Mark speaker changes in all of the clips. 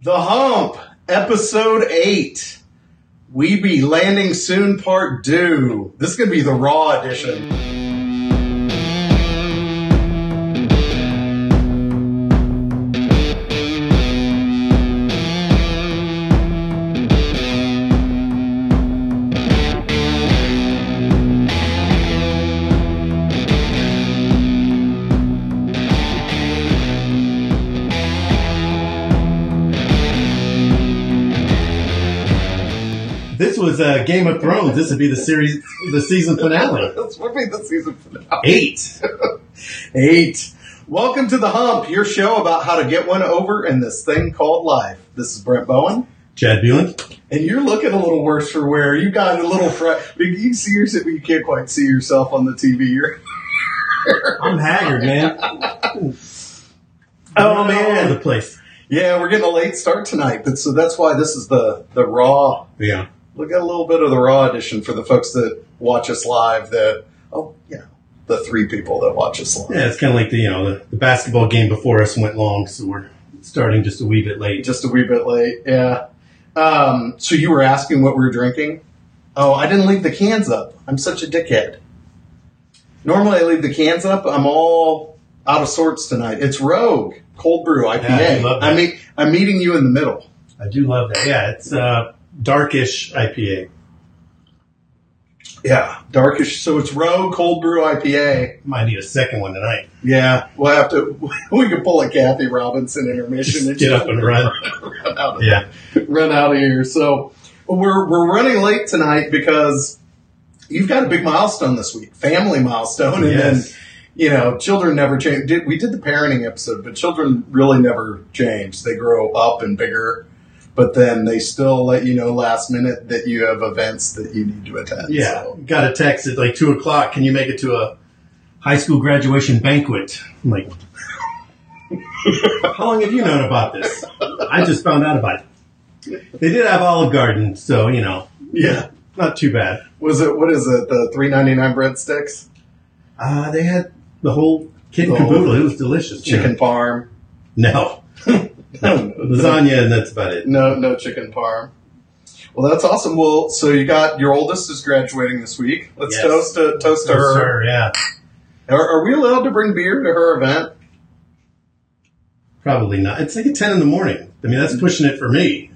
Speaker 1: The Hump, episode eight. We be landing soon, part two. This is gonna be the raw edition.
Speaker 2: Was uh, Game of Thrones. This would be the series, the season finale.
Speaker 1: This would be the season finale.
Speaker 2: Eight.
Speaker 1: Eight. Welcome to the Hump, your show about how to get one over in this thing called life. This is Brent Bowen,
Speaker 2: Chad Beland.
Speaker 1: and you're looking a little worse for wear. You got a little fr- You see yourself, but you can't quite see yourself on the TV. You're
Speaker 2: I'm haggard, man.
Speaker 1: Oh,
Speaker 2: All
Speaker 1: man.
Speaker 2: over the place.
Speaker 1: Yeah, we're getting a late start tonight, but so that's why this is the the raw.
Speaker 2: Yeah.
Speaker 1: Look at a little bit of the raw edition for the folks that watch us live. That oh, you know, the three people that watch us live.
Speaker 2: Yeah, it's kind of like the you know the, the basketball game before us went long, so we're starting just a wee bit late.
Speaker 1: Just a wee bit late. Yeah. Um, so you were asking what we were drinking? Oh, I didn't leave the cans up. I'm such a dickhead. Normally I leave the cans up. I'm all out of sorts tonight. It's Rogue Cold Brew IPA.
Speaker 2: Yeah, I love that.
Speaker 1: I'm, meet, I'm meeting you in the middle.
Speaker 2: I do love that. Yeah, it's uh, darkish IPA.
Speaker 1: Yeah, darkish. So it's Rogue Cold Brew IPA.
Speaker 2: Might need a second one tonight.
Speaker 1: Yeah, we'll have to. We can pull a Cathy Robinson intermission
Speaker 2: Just get up and run.
Speaker 1: run out of
Speaker 2: Yeah.
Speaker 1: run out of here. So we're we're running late tonight because you've got a big milestone this week, family milestone, and then you know children never change. Did, we did the parenting episode, but children really never change. They grow up and bigger. But then they still let you know last minute that you have events that you need to attend.
Speaker 2: Yeah,
Speaker 1: So-
Speaker 2: got a text at like two o'clock. Can you make it to a high school graduation banquet? I'm like, how long have you known about this? I just found out about it. They did have Olive Garden, so you know,
Speaker 1: yeah.
Speaker 2: not too bad.
Speaker 1: Was it what is it? The three ninety nine breadsticks,
Speaker 2: Uh, they had the whole kid and caboodle. It was delicious.
Speaker 1: chicken farm.
Speaker 2: No, lasagna, and that's about it.
Speaker 1: No, no chicken parm. Well, that's awesome. Well, so you got your oldest is graduating this week. Let's
Speaker 2: Yes.
Speaker 1: toast uh, to toast to her.
Speaker 2: Sure, yeah,
Speaker 1: Are, are we allowed to bring beer to her event?
Speaker 2: probably not. It's like at ten in the morning. I mean, that's pushing it for me.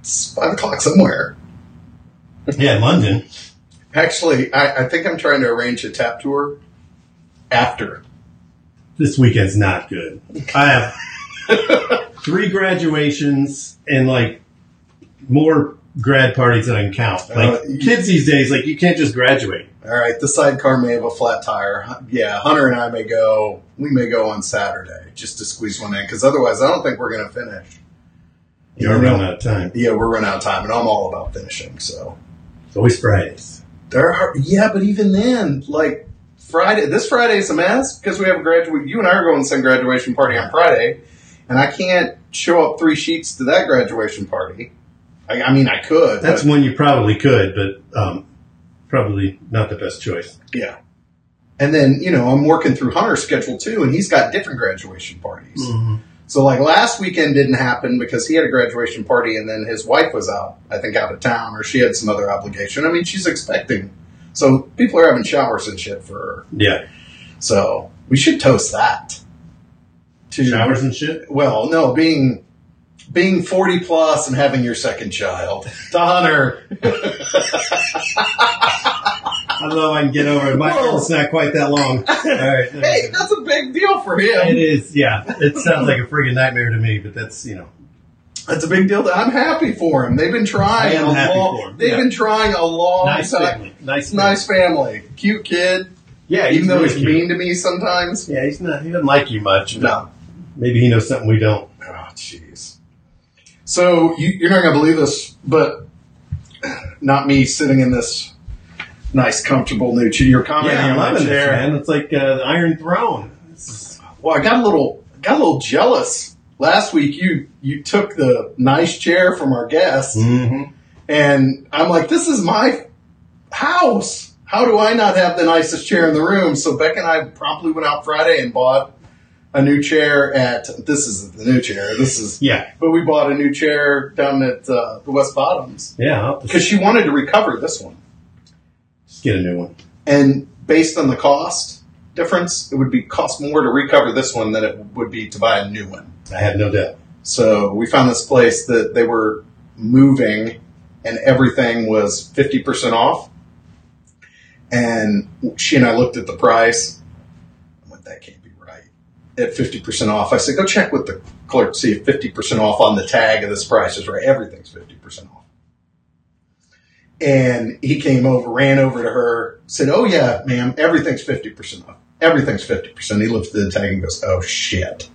Speaker 1: It's five o'clock somewhere.
Speaker 2: Yeah, in London.
Speaker 1: Actually, I, I think I'm trying to arrange a tap tour after.
Speaker 2: this weekend's not good. I have three graduations and like more grad parties than I can count. Like
Speaker 1: Uh, you-
Speaker 2: kids these days, like you can't just graduate.
Speaker 1: All right, the sidecar may have a flat tire. Yeah, Hunter and I may go. We may go on Saturday just to squeeze one in because otherwise, I don't think we're going to finish.
Speaker 2: You're running out of time.
Speaker 1: Yeah, we're running out of time, and I'm all about finishing. So
Speaker 2: It's always Fridays.
Speaker 1: There are, yeah, but even then, like Friday, this Friday is a mess because we have a graduate. You and I are going to some graduation party on Friday, and I can't show up three sheets to that graduation party. I, I mean, I could.
Speaker 2: That's
Speaker 1: but,
Speaker 2: one you probably could, but um, probably not the best choice.
Speaker 1: yeah. And then you know I'm working through Hunter's schedule too, and he's got different graduation parties. So like last weekend didn't happen because he had a graduation party, and then his wife was out, I think, out of town, or she had some other obligation. I mean, she's expecting. So people are having showers and shit for her.
Speaker 2: Yeah,
Speaker 1: So we should toast that. To
Speaker 2: showers and shit.
Speaker 1: well, no, being being forty plus and having your second child. To Hunter.
Speaker 2: I don't know if I can get over it. My
Speaker 1: Whoa.
Speaker 2: arm's not quite that long. All right.
Speaker 1: hey, that's a big deal for
Speaker 2: It
Speaker 1: him.
Speaker 2: is, yeah. It sounds like a friggin' nightmare to me, but that's, you know,
Speaker 1: That's a big deal. I'm happy for him. They've been trying a
Speaker 2: happy
Speaker 1: long.
Speaker 2: for him,
Speaker 1: They've
Speaker 2: yeah.
Speaker 1: been trying a long
Speaker 2: nice
Speaker 1: time.
Speaker 2: family. Nice,
Speaker 1: Nice family, cute kid.
Speaker 2: Yeah,
Speaker 1: Even though
Speaker 2: really
Speaker 1: he's
Speaker 2: cute.
Speaker 1: mean to me sometimes.
Speaker 2: Yeah, he's not. He doesn't like you much. but
Speaker 1: No.
Speaker 2: Maybe he knows something we don't.
Speaker 1: Oh, jeez. So you, you're not going to believe this, but not me sitting in this nice, comfortable new chair. You're commenting
Speaker 2: Yeah,
Speaker 1: on my
Speaker 2: this,
Speaker 1: chair.
Speaker 2: man. It's like uh, the Iron Throne. Is,
Speaker 1: Well, I got a little, got a little jealous. Last week, you you took the nice chair from our guest,
Speaker 2: mm-hmm.
Speaker 1: and I'm like, "This is my house. How do I not have the nicest chair in the room?" So Beck and I promptly went out Friday and bought a new chair at this is the new chair. This is
Speaker 2: Yeah.
Speaker 1: but we bought a new chair down at uh, the West Bottoms
Speaker 2: Yeah.
Speaker 1: Because she wanted to recover this one,
Speaker 2: just get a new one.
Speaker 1: and based on the cost difference, it would be cost more to recover this one than it would be to buy a new one.
Speaker 2: I have no doubt.
Speaker 1: So we found this place that they were moving and everything was 50% off. And she and I looked at the price. I went, that can't be right. At 50% off. I said, go check with the clerk, see if 50% off on the tag of this price is right. Everything's 50% off. And he came over, ran over to her, said, oh yeah, ma'am, everything's 50% off. Everything's 50%. He looks at the tag and goes, oh shit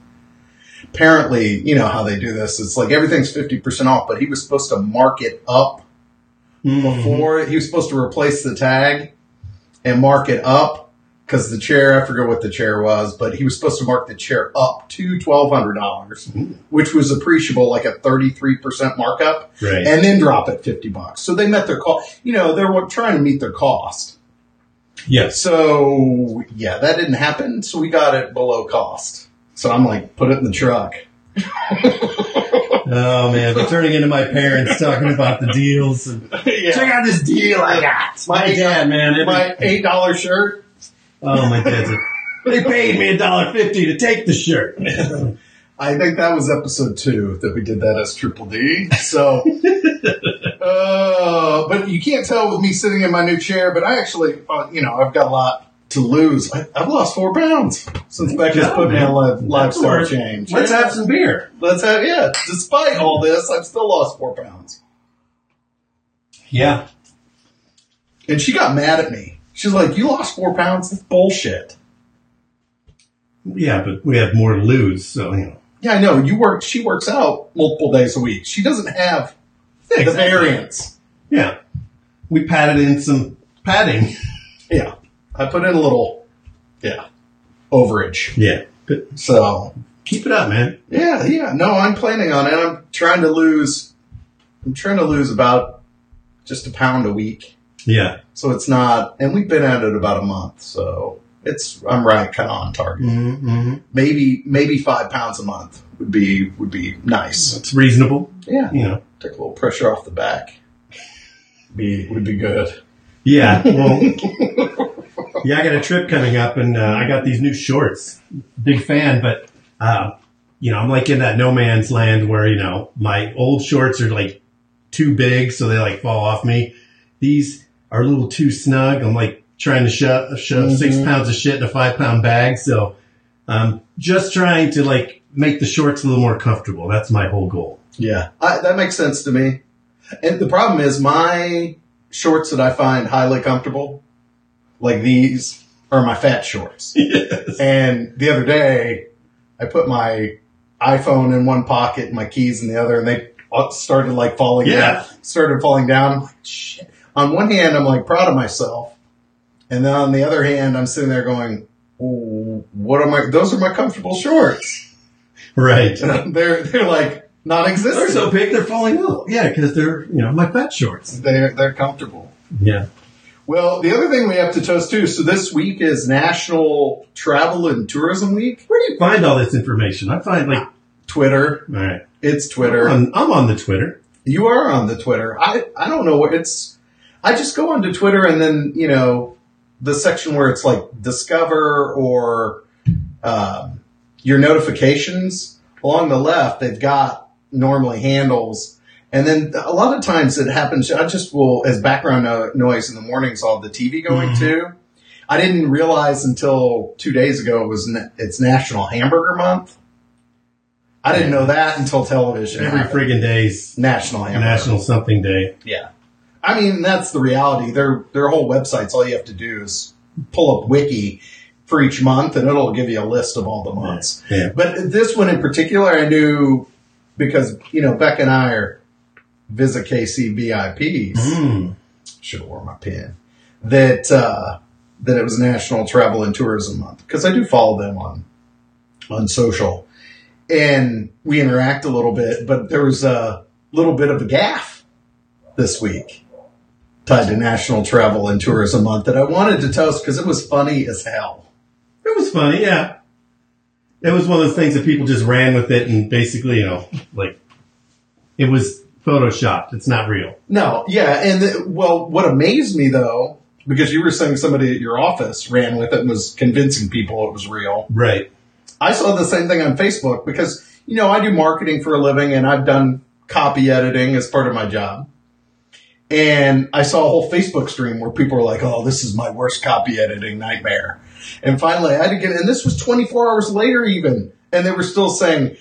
Speaker 1: apparently, you know how they do this. It's like everything's 50% off, but he was supposed to mark it up
Speaker 2: Mhm.
Speaker 1: before. He was supposed to replace the tag and mark it up because the chair, I forget what the chair was, but he was supposed to mark the chair up to $1,200,
Speaker 2: Mhm.
Speaker 1: which was appreciable, like a 33% markup,
Speaker 2: Right.
Speaker 1: and then drop it 50 bucks. So they met their cost. You know, they're trying to meet their cost.
Speaker 2: Yeah.
Speaker 1: So yeah, that didn't happen. So we got it below cost. So I'm like, put it in the truck.
Speaker 2: Oh man, they're turning into my parents talking about the deals. And,
Speaker 1: yeah.
Speaker 2: Check out this deal I got. My dad, man.
Speaker 1: My eight dollar shirt.
Speaker 2: Oh my dad's. a- They paid me a dollar fifty to take the shirt.
Speaker 1: I think that was episode two that we did that as Triple D. So, uh, but you can't tell with me sitting in my new chair. But I actually, uh, you know, I've got a lot to lose. I, I've lost four pounds since Becca's
Speaker 2: Yeah,
Speaker 1: put me on live, lifestyle change.
Speaker 2: Let's have some beer.
Speaker 1: Let's have yeah. Despite all this, I've still lost four pounds.
Speaker 2: Yeah.
Speaker 1: And she got mad at me. She's like, "You lost four pounds? That's bullshit."
Speaker 2: Yeah, but we have more to lose, so you know.
Speaker 1: Yeah, I know. You work. She works out multiple days a week. She doesn't have the
Speaker 2: Exactly.
Speaker 1: variance.
Speaker 2: Yeah. We padded in some padding.
Speaker 1: Yeah, I put in a little. Yeah, overage.
Speaker 2: Yeah. But
Speaker 1: So
Speaker 2: keep it up, man.
Speaker 1: yeah, yeah. No, I'm planning on it. I'm trying to lose. I'm trying to lose about just a pound a week.
Speaker 2: Yeah.
Speaker 1: So it's not, and we've been at it about a month. So it's I'm right, kind of on target.
Speaker 2: Mm-hmm.
Speaker 1: Maybe maybe five pounds a month would be would be nice.
Speaker 2: It's reasonable.
Speaker 1: Yeah,
Speaker 2: You know.
Speaker 1: take a little pressure off the back. Be would be good.
Speaker 2: Yeah. Well. yeah, I got a trip coming up, and uh, I got these new shorts. Big fan, but uh, you know, I'm like in that no man's land where you know my old shorts are like too big, so they like fall off me. These are a little too snug. I'm like trying to shove, shove six
Speaker 1: Mhm.
Speaker 2: pounds of shit in a five pound bag, so I'm just trying to like make the shorts a little more comfortable. That's my whole goal.
Speaker 1: Yeah, I, that makes sense to me. And the problem is, my shorts that I find highly comfortable, like these, are my fat shorts.
Speaker 2: yes.
Speaker 1: And the other day, I put my iPhone in one pocket, and my keys in the other, and they started like falling
Speaker 2: Yeah.
Speaker 1: down. Started falling down. I'm like, shit. On one hand, I'm like proud of myself, and then on the other hand, I'm sitting there going, "Oh, "What are my? Those are my comfortable shorts."
Speaker 2: Right.
Speaker 1: And they're they're like non-existent.
Speaker 2: They're so big they're falling out. Yeah, because they're you know my fat shorts.
Speaker 1: They're they're comfortable.
Speaker 2: Yeah.
Speaker 1: Well, the other thing we have to toast too. So this week is National Travel and Tourism Week.
Speaker 2: Where do you find all this information? I find like
Speaker 1: Twitter.
Speaker 2: all right.
Speaker 1: It's Twitter.
Speaker 2: I'm on, I'm on the Twitter.
Speaker 1: You are on the Twitter. I I don't know what it's. I just go onto Twitter and then you know the section where it's like discover or um, your notifications along the left. They've got normally handles, and then a lot of times it happens. I just will as background no- noise in the mornings. I'll have the TV going
Speaker 2: Mhm.
Speaker 1: too. I didn't realize until two days ago it was na- it's National Hamburger Month. I didn't know that until television.
Speaker 2: Every
Speaker 1: happened.
Speaker 2: friggin' day's
Speaker 1: National Hamburger.
Speaker 2: National something day.
Speaker 1: Yeah. I mean, that's the reality. Their their whole websites, all you have to do is pull up Wiki for each month, and it'll give you a list of all the months.
Speaker 2: Yeah.
Speaker 1: But this one in particular, I knew because you know Beck and I are Visit KC VIPs.
Speaker 2: Mm.
Speaker 1: Should have worn my pin. That uh, that it was National Travel and Tourism Month because I do follow them on on social, and we interact a little bit. But there was a little bit of a gaff this week tied to National Travel and Tourism Month that I wanted to toast because it was funny as hell.
Speaker 2: It was funny, yeah. it was one of those things that people just ran with it and basically, you know, like it was photoshopped. It's not real.
Speaker 1: No, yeah, and the, well, what amazed me though, because you were saying somebody at your office ran with it and was convincing people it was real.
Speaker 2: Right.
Speaker 1: I saw the same thing on Facebook because you know I do marketing for a living and I've done copy editing as part of my job. And I saw a whole Facebook stream where people were like, "Oh, this is my worst copy editing nightmare." And finally, I had to get, and this was 24 hours later, even, and they were still saying,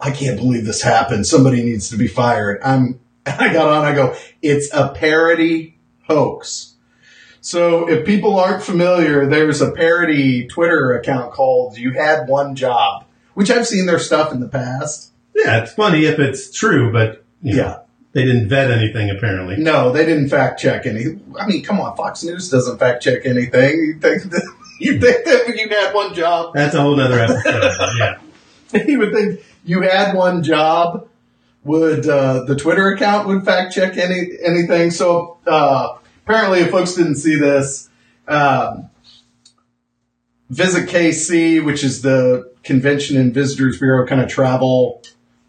Speaker 1: "I can't believe this happened. Somebody needs to be fired." I'm, I got on. I go, "It's a parody hoax." So if people aren't familiar, there's a parody Twitter account called "You Had One Job," which I've seen their stuff in the past.
Speaker 2: Yeah, it's funny if it's true, but you know,
Speaker 1: Yeah.
Speaker 2: They didn't vet anything apparently.
Speaker 1: No, they didn't fact check any. I mean, come on, Fox News doesn't fact check anything. You think that you think that you had one job,
Speaker 2: That's a whole other episode. yeah.
Speaker 1: you would think you had one job. Would uh, the Twitter account would fact check any anything? So uh, apparently, if folks didn't see this, um, Visit KC, which is the Convention and Visitors Bureau kind of travel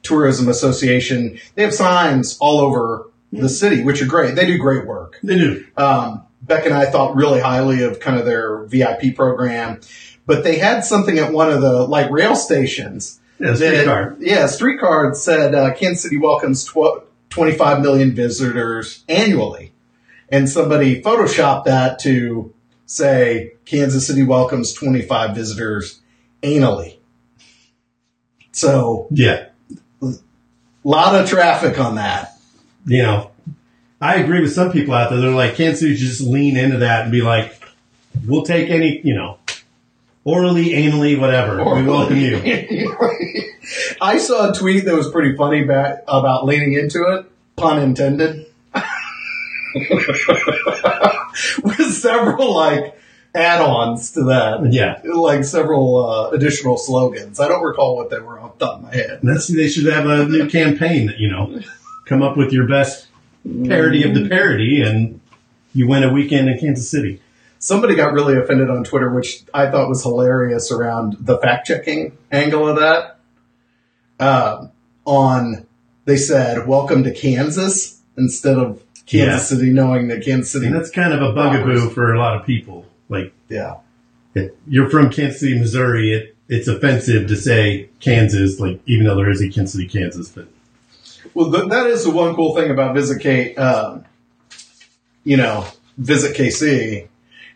Speaker 1: tourism association, they have signs all over the city, which are great. They do great work.
Speaker 2: They do.
Speaker 1: Um, Beck and I thought really highly of kind of their VIP program, but they had something at one of the like rail stations.
Speaker 2: Yeah, streetcar.
Speaker 1: Yeah, streetcar said uh, Kansas City welcomes tw- 25 million visitors annually, and somebody photoshopped that to say Kansas City welcomes 25 visitors annually. So
Speaker 2: Yeah.
Speaker 1: A lot of traffic on that.
Speaker 2: You know, I agree with some people out there. They're like, Kansas City just lean into that and be like, we'll take any, you know, orally, anally, whatever. we welcome you.
Speaker 1: I saw a tweet that was pretty funny back about leaning into it, pun intended. With several like add-ons to that,
Speaker 2: Yeah.
Speaker 1: like several uh, additional slogans. I don't recall what they were off the top of my head.
Speaker 2: That's, they should have a new campaign that, you know, come up with your best parody of the parody and you win a weekend in Kansas City.
Speaker 1: Somebody got really offended on Twitter, which I thought was hilarious around the fact-checking angle of that. Um on they said "Welcome to Kansas" instead of Kansas City, knowing that Kansas City.
Speaker 2: And that's kind of a bugaboo for a lot of people. Like,
Speaker 1: yeah.
Speaker 2: if you're from Kansas City, Missouri, it, it's offensive to say Kansas, like, even though there is a Kansas City, Kansas, but
Speaker 1: Well, th- that is the one cool thing about Visit K. Um, you know, Visit KC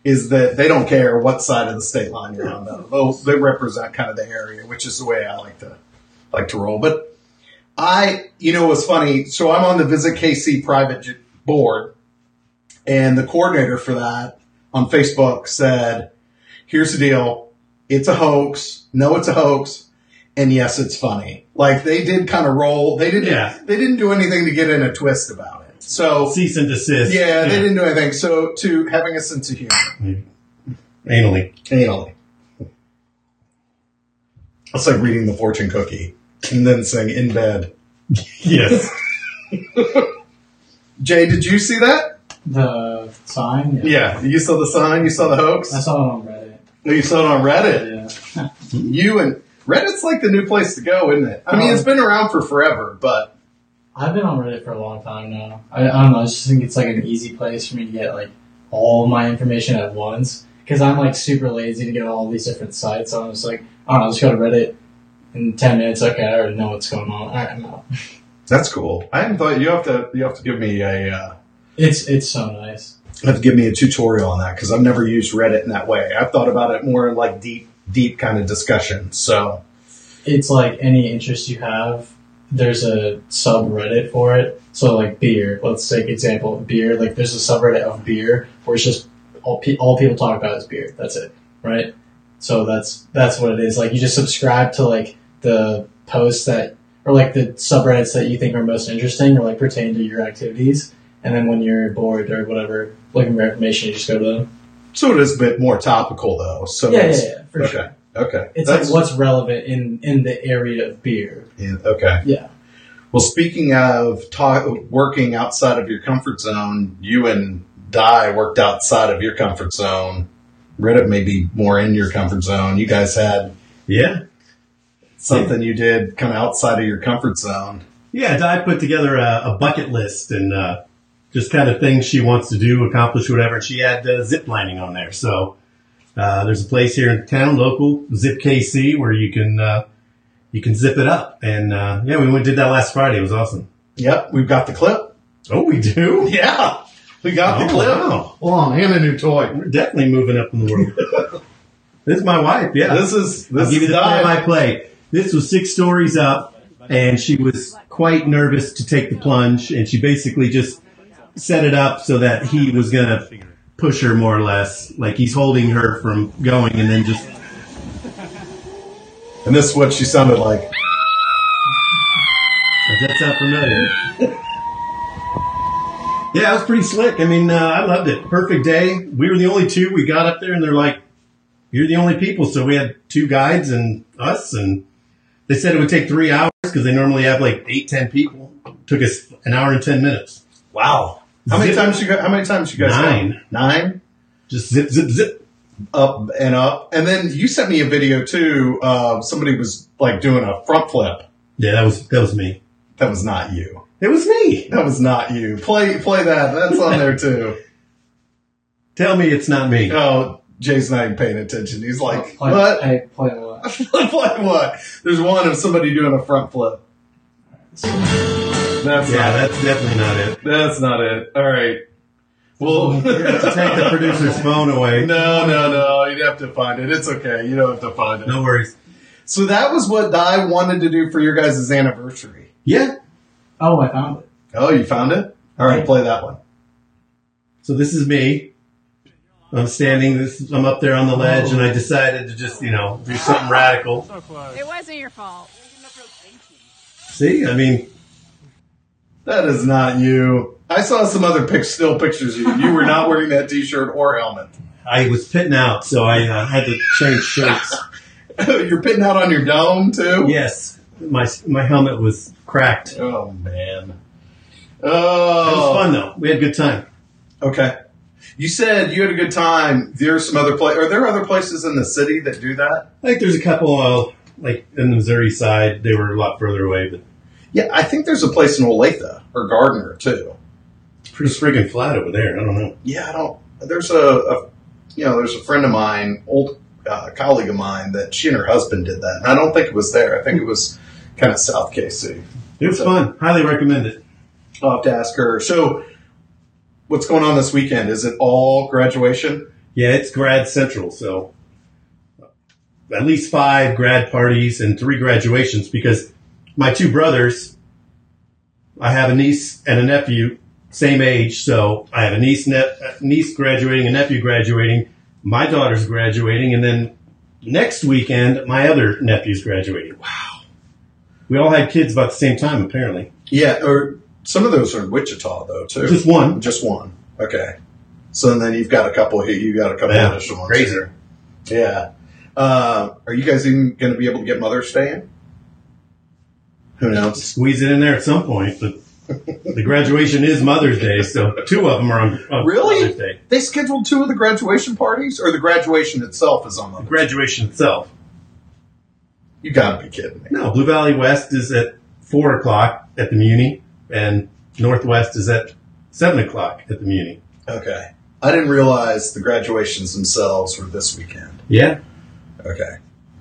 Speaker 1: is that they don't care what side of the state line you're on. Though they represent kind of the area, which is the way I like to like to roll. But I, you know, what's funny. So I'm on the Visit KC private j- board, and the coordinator for that on Facebook said, "Here's the deal. It's a hoax. No, it's a hoax." And yes, it's funny. Like they did kind of roll. They didn't.
Speaker 2: Yeah.
Speaker 1: They didn't do anything to get in a twist about it. So
Speaker 2: cease and desist.
Speaker 1: yeah, they didn't do anything. So to having a sense of humor, mm-hmm.
Speaker 2: Anally.
Speaker 1: anally. It's like reading the fortune cookie and then saying in bed.
Speaker 2: Yes.
Speaker 1: Jay, did you see that?
Speaker 3: The sign?
Speaker 1: Yeah, you saw the sign. You saw the hoax.
Speaker 3: I saw it on Reddit.
Speaker 1: No, you saw it on Reddit.
Speaker 3: Yeah.
Speaker 1: You and Reddit's like the new place to go, isn't it? I mean, it's been around for forever, but
Speaker 3: I've been on Reddit for a long time now. I, I don't know. I just think it's like an easy place for me to get like all my information at once. Because I'm like super lazy to get all these different sites. So I'm just like, I don't know, just go to Reddit in 10 minutes. Okay, I already know what's going on. All right, I'm out.
Speaker 1: that's cool. I hadn't thought you have to. You have to give me a. Uh,
Speaker 3: It's, it's so nice.
Speaker 1: Have to give me a tutorial on that because I've never used Reddit in that way. I've thought about it more in like deep, deep kind of discussion. So
Speaker 3: It's like any interest you have, there's a subreddit for it. So like beer, let's take example beer. Like there's a subreddit of beer where it's just all pe- all people talk about is beer. That's it, right? So that's that's what it is. Like you just subscribe to like the posts that or like the subreddits that you think are most interesting or like pertain to your activities. And then when you're bored or whatever, looking for information, you just go to them.
Speaker 1: So it is a bit more topical though. So
Speaker 3: Yeah, yeah, yeah, for
Speaker 1: okay,
Speaker 3: sure.
Speaker 1: okay.
Speaker 3: It's
Speaker 1: That's-
Speaker 3: like what's relevant in in the area of beer.
Speaker 1: yeah, okay.
Speaker 3: Yeah.
Speaker 1: Well, speaking of ta- working outside of your comfort zone, you and Di worked outside of your comfort zone. Reddit may be more in your comfort zone. You guys had
Speaker 2: Yeah.
Speaker 1: something you did kind of outside of your comfort zone.
Speaker 2: Yeah, Di put together a, a bucket list and uh, just kind of things she wants to do, accomplish, whatever. And she had uh, zip lining on there. So uh, there's a place here in town, local Zip KC, where you can uh, you can zip it up. And uh, yeah, we went did that last Friday. It was awesome.
Speaker 1: Yep, we've got the clip.
Speaker 2: Oh, we do.
Speaker 1: Yeah, we got the
Speaker 2: Oh,
Speaker 1: clip.
Speaker 2: wow.
Speaker 1: On, and a new toy.
Speaker 2: We're definitely moving up in the world. this is my wife. Yeah,
Speaker 1: This is
Speaker 2: I'll
Speaker 1: this
Speaker 2: give you
Speaker 1: is
Speaker 2: the play
Speaker 1: Di.
Speaker 2: by play. This was six stories up, and she was quite nervous to take the plunge, and she basically just set it up so that he was going to push her more or less, like he's holding her from going, and then just
Speaker 1: And this is what she sounded like.
Speaker 2: does that sound familiar? Yeah, it was pretty slick. I mean, uh, I loved it. Perfect day. We were the only two. We got up there, and they're like, "You're the only people." So we had two guides and us, and they said it would take three hours because they normally have like eight, ten people. Took us an hour and ten minutes.
Speaker 1: Wow. How many
Speaker 2: Zip.
Speaker 1: times you got? How many times you guys?
Speaker 2: Nine.
Speaker 1: gone? Nine.
Speaker 2: Just zip, zip, zip.
Speaker 1: Up and up, and then you sent me a video too. Uh, somebody was like doing a front flip.
Speaker 2: Yeah, that was that was me.
Speaker 1: That was not you.
Speaker 2: It was me.
Speaker 1: That was not you. Play play that. That's on there too.
Speaker 2: Tell me it's not me.
Speaker 1: Oh, Jay's not even paying attention. He's like,
Speaker 3: play,
Speaker 1: what?
Speaker 3: Hey, play what?
Speaker 1: play what? There's one of somebody doing a front flip. That's
Speaker 2: Yeah,
Speaker 1: not it.
Speaker 2: that's definitely not it.
Speaker 1: That's not it. All right. Well,
Speaker 2: You have to take the producer's phone away.
Speaker 1: no, no, no. You'd have to find it. It's okay. You don't have to find it.
Speaker 2: No worries.
Speaker 1: So that was what Di wanted to do for your guys' anniversary.
Speaker 2: Yeah.
Speaker 3: Oh, I found it.
Speaker 1: Oh, you found it? All right, play that one.
Speaker 2: So this is me. I'm standing. This I'm up there on the ledge, and I decided to just you know do something radical.
Speaker 4: It wasn't your fault.
Speaker 2: See, I mean,
Speaker 1: That is not you. I saw some other pic- still pictures of you. You were not wearing that T-shirt or helmet.
Speaker 2: I was pitting out, so I uh, had to change shirts.
Speaker 1: You're pitting out on your dome too.
Speaker 2: yes, my my helmet was cracked.
Speaker 1: Oh man.
Speaker 2: Oh, It was
Speaker 1: Oh,
Speaker 2: fun though. We had a good time.
Speaker 1: Okay. You said you had a good time. There's some other place. Are there other places in the city that do that?
Speaker 2: I think there's a couple, uh, like in the Missouri side. They were a lot further away, but
Speaker 1: Yeah, I think there's a place in Olathe or Gardner too.
Speaker 2: it's pretty friggin' flat over there. I don't know.
Speaker 1: Yeah, I don't. There's a, a you know, there's a friend of mine, old uh, colleague of mine, that she and her husband did that, and I don't think it was there. I think it was kind of South KC.
Speaker 2: It was fun. Highly recommend it.
Speaker 1: I'll have to ask her. So, what's going on this weekend? Is it all graduation?
Speaker 2: Yeah, it's grad central, so at least five grad parties and three graduations because my two brothers, I have a niece and a nephew, same age, so I have a niece, ne- niece graduating, a nephew graduating, my daughter's graduating, and then next weekend my other nephew's graduating. Wow. We all had kids about the same time, apparently.
Speaker 1: Yeah, or some of those are in Wichita though too.
Speaker 2: Just one.
Speaker 1: Just one. Okay. So then you've got a couple here. You got a couple
Speaker 2: Yeah,
Speaker 1: additional ones.
Speaker 2: crazy.
Speaker 1: here. Yeah. Uh, are you guys even going to be able to get Mother's Day in? Who knows?
Speaker 2: Squeeze it in there at some point, but the graduation is Mother's Day, so two of them are on, on
Speaker 1: Really?
Speaker 2: Mother's Day.
Speaker 1: They scheduled two of the graduation parties, or the graduation itself is on Mother's.
Speaker 2: The graduation itself.
Speaker 1: You got to be kidding me.
Speaker 2: No, Blue Valley West is at four o'clock at the Muni, and Northwest is at seven o'clock at the Muni.
Speaker 1: Okay. I didn't realize the graduations themselves were this weekend.
Speaker 2: Yeah,
Speaker 1: Okay.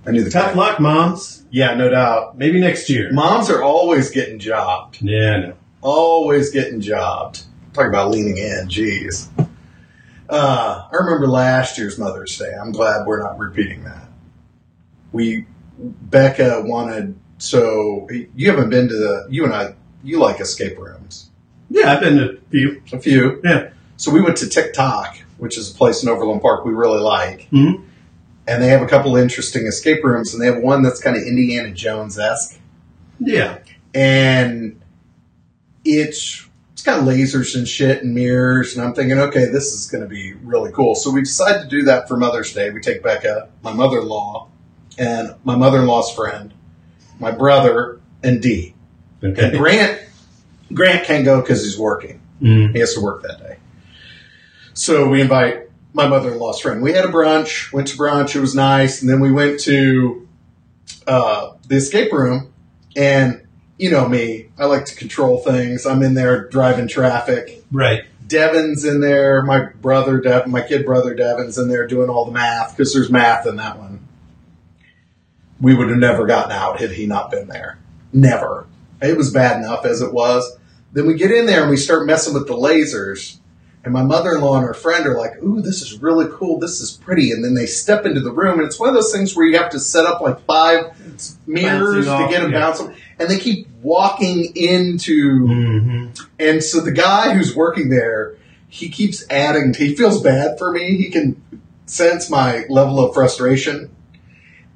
Speaker 1: I knew the
Speaker 2: tough luck, moms.
Speaker 1: Yeah, no doubt.
Speaker 2: Maybe next year.
Speaker 1: Moms are always getting jobbed.
Speaker 2: Yeah, no.
Speaker 1: always getting jobbed. Talk about leaning in, jeez. Uh, I remember last year's Mother's Day. I'm glad we're not repeating that. We, Becca wanted, so you haven't been to the, you and I, you like escape rooms.
Speaker 2: Yeah, I've been to a few.
Speaker 1: A few.
Speaker 2: Yeah.
Speaker 1: So we went to TikTok, which is a place in Overland Park we really like.
Speaker 2: Mhm.
Speaker 1: And they have a couple interesting escape rooms, and they have one that's kind of Indiana Jones esque.
Speaker 2: Yeah.
Speaker 1: and it's it's got lasers and shit and mirrors and i'm thinking okay this is going to be really cool so we decided to do that for mother's day we take becca my mother-in-law and my mother-in-law's friend my brother and dee and
Speaker 2: Okay.
Speaker 1: grant grant can't go because he's working
Speaker 2: Mm.
Speaker 1: he has to work that day so we invite my mother-in-law's friend we had a brunch went to brunch it was nice and then we went to uh, the escape room, and you know me, I like to control things. I'm in there driving traffic.
Speaker 2: Right.
Speaker 1: Devin's in there. My brother, Devin, my kid brother Devin's in there doing all the math because there's math in that one. We would have never gotten out had he not been there. Never. It was bad enough as it was. Then we get in there and we start messing with the lasers. And my mother in law and her friend are like, Ooh, this is really cool. This is pretty. And then they step into the room and it's one of those things where you have to set up like five mirrors to get them
Speaker 2: yeah.
Speaker 1: bouncing. And they keep walking into
Speaker 2: hmm
Speaker 1: and so the guy who's working there, he keeps adding. He feels bad for me. He can sense my level of frustration,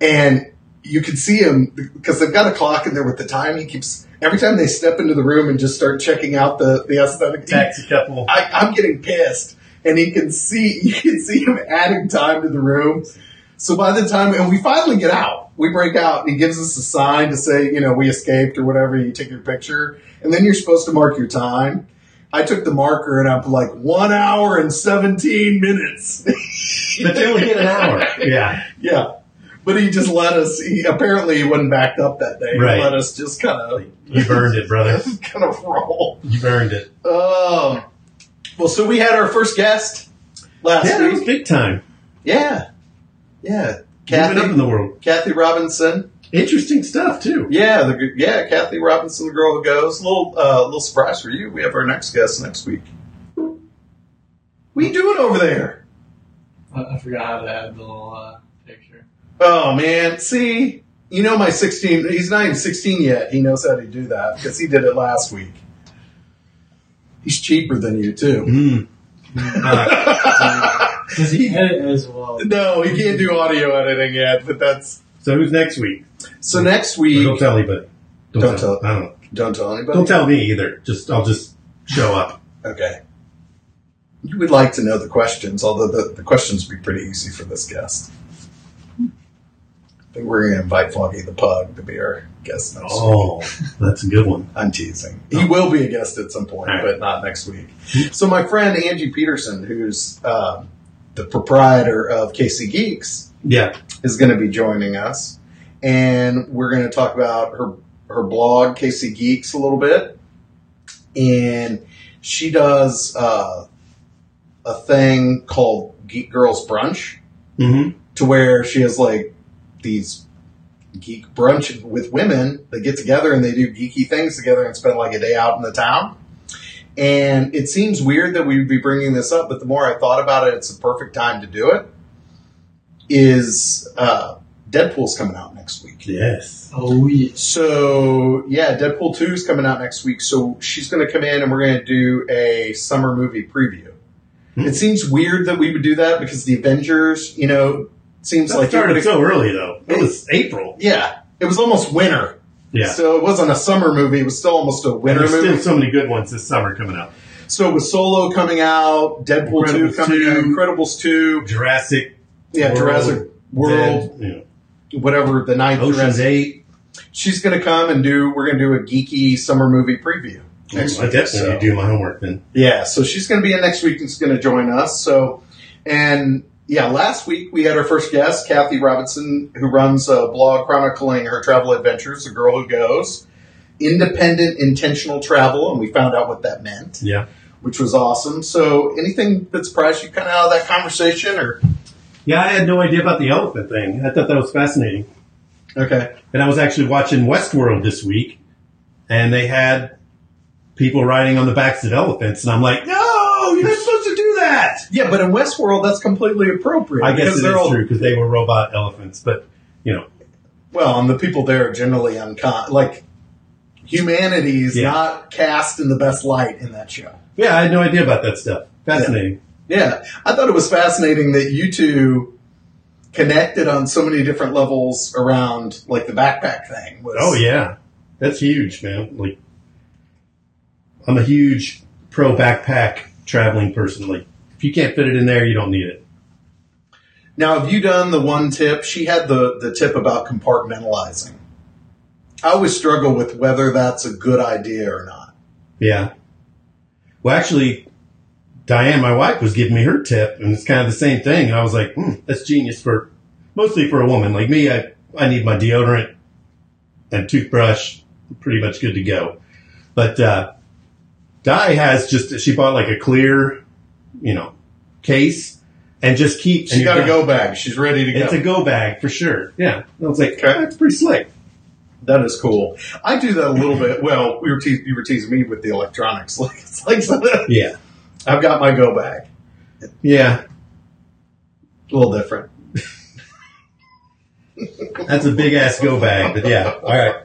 Speaker 1: and you can see him because they've got a clock in there with the time. He keeps every time they step into the room and just start checking out the the aesthetic.
Speaker 2: Tax a couple.
Speaker 1: I, I'm getting pissed, and he can see you can see him adding time to the room. So by the time, and we finally get out, we break out, and he gives us a sign to say, you know, we escaped or whatever. You take your picture, and then you're supposed to mark your time. I took the marker, and I'm like one hour and seventeen minutes.
Speaker 2: But you only get an hour. Yeah.
Speaker 1: yeah, but he just let us. He, apparently, he wasn't backed up that day.
Speaker 2: Right.
Speaker 1: He let us just kind of
Speaker 2: You've earned it, brother.
Speaker 1: kind of roll.
Speaker 2: You've earned it.
Speaker 1: Um, well, so we had our first guest last week.
Speaker 2: Yeah, it was big time.
Speaker 1: Yeah. Yeah.
Speaker 2: Moving up in the world.
Speaker 1: Cathy Robinson.
Speaker 2: Interesting stuff too.
Speaker 1: Yeah, the yeah, Cathy Robinson, the girl who goes. Little uh, little surprise for you. We have our next guest next week. What are you doing over there?
Speaker 3: I, I forgot how to add the little uh, picture.
Speaker 1: Oh man, see, you know my sixteen. He's not even sixteen yet. He knows how to do that because he did it last week. He's cheaper than you too.
Speaker 2: Mm. Uh,
Speaker 3: Does he edit as well?
Speaker 1: No, he can't do audio editing yet. But that's
Speaker 2: so who's next week?
Speaker 1: so next week, Don't
Speaker 2: tell anybody.
Speaker 1: Don't tell.
Speaker 2: I don't know.
Speaker 1: Don't tell anybody.
Speaker 2: Don't tell me either. Just I'll just show up.
Speaker 1: Okay. You would like to know the questions, although the, the questions would be pretty easy for this guest. I think we're going to invite Foggy the Pug to be our guest next week.
Speaker 2: Oh, that's a good one.
Speaker 1: I'm teasing. He will be a guest at some point,
Speaker 2: right.
Speaker 1: but not next week. So my friend Angie Peterson, who's um, the proprietor of KC Geeks,
Speaker 2: Yeah.
Speaker 1: is going to be joining us, and we're going to talk about her her blog KC Geeks a little bit, and she does uh, a thing called Geek Girls Brunch,
Speaker 2: Mm-hmm.
Speaker 1: to where she has like these geek brunch with women that get together and they do geeky things together and spend like a day out in the town. And it seems weird that we would be bringing this up, but the more I thought about it, it's the perfect time to do it. Is uh, Deadpool's coming out next week?
Speaker 2: Yes.
Speaker 3: Oh yeah.
Speaker 1: So yeah, Deadpool two is coming out next week. So she's going to come in and we're going to do a summer movie preview.
Speaker 2: Hmm.
Speaker 1: It seems weird that we would do that because the Avengers, you know, seems
Speaker 2: That
Speaker 1: like it
Speaker 2: started
Speaker 1: would've-
Speaker 2: so early though. It was April.
Speaker 1: yeah, it was almost winter.
Speaker 2: Yeah.
Speaker 1: So it wasn't a summer movie; it was still almost a winter
Speaker 2: there's still so many good ones this summer coming out.
Speaker 1: So with Solo coming out, Deadpool two
Speaker 2: Incredibles
Speaker 1: coming
Speaker 2: 2.
Speaker 1: out, Incredibles two,
Speaker 2: Jurassic.
Speaker 1: yeah,
Speaker 2: World,
Speaker 1: Jurassic World,
Speaker 2: Dead, know,
Speaker 1: whatever the ninth
Speaker 2: Ocean's
Speaker 1: Jurassic.
Speaker 2: Eight.
Speaker 1: She's going to come and do. We're going to do a geeky summer movie preview next
Speaker 2: I
Speaker 1: week.
Speaker 2: definitely
Speaker 1: so-
Speaker 2: do my homework then.
Speaker 1: Yeah, so she's going to be in next week and is going to join us. So, and yeah, last week we had our first guest, Cathy Robinson, who runs a blog chronicling her travel adventures, The Girl Who Goes, independent intentional travel, and we found out what that meant,
Speaker 2: Yeah.
Speaker 1: which was awesome. So, anything that surprised you kind of out of that conversation, or
Speaker 2: Yeah, I had no idea about the elephant thing. I thought that was fascinating.
Speaker 1: okay,
Speaker 2: And I was actually watching Westworld this week, and they had people riding on the backs of elephants, and I'm like, no, you're not supposed to do that.
Speaker 1: Yeah, but in Westworld that's completely appropriate.
Speaker 2: I guess
Speaker 1: because
Speaker 2: it
Speaker 1: they're
Speaker 2: is
Speaker 1: all-
Speaker 2: true because they were robot elephants, but you know,
Speaker 1: Well, and the people there are generally uncon like humanity is
Speaker 2: Yeah.
Speaker 1: not cast in the best light in that show.
Speaker 2: yeah, I had no idea about that stuff. Fascinating.
Speaker 1: Yeah, I thought it was fascinating that you two connected on so many different levels around like the backpack thing. Was,
Speaker 2: Oh yeah, that's huge, man. Like, I'm a huge pro backpack traveling person. Like, if you can't fit it in there, you don't need it.
Speaker 1: Now, have you done the one tip? She had the the tip about compartmentalizing. I always struggle with whether that's a good idea or not.
Speaker 2: Yeah. Well, actually, Diane, my wife, was giving me her tip, and it's kind of the same thing. And I was like, hmm, that's genius for mostly for a woman like me. I I need my deodorant and toothbrush. Pretty much good to go. But uh, Di has just she bought like a clear, you know, case and just keep.
Speaker 1: She
Speaker 2: and
Speaker 1: got a go bag. She's ready to go.
Speaker 2: It's a go bag for sure. Yeah, I was like,
Speaker 1: Okay.
Speaker 2: that's pretty slick.
Speaker 1: That is cool. I do that a little bit. Well, we were te- you were teasing me with the electronics. Like it's like
Speaker 2: Yeah,
Speaker 1: I've got my go bag.
Speaker 2: yeah,
Speaker 1: A little different.
Speaker 2: that's a big ass go bag. But yeah, all right.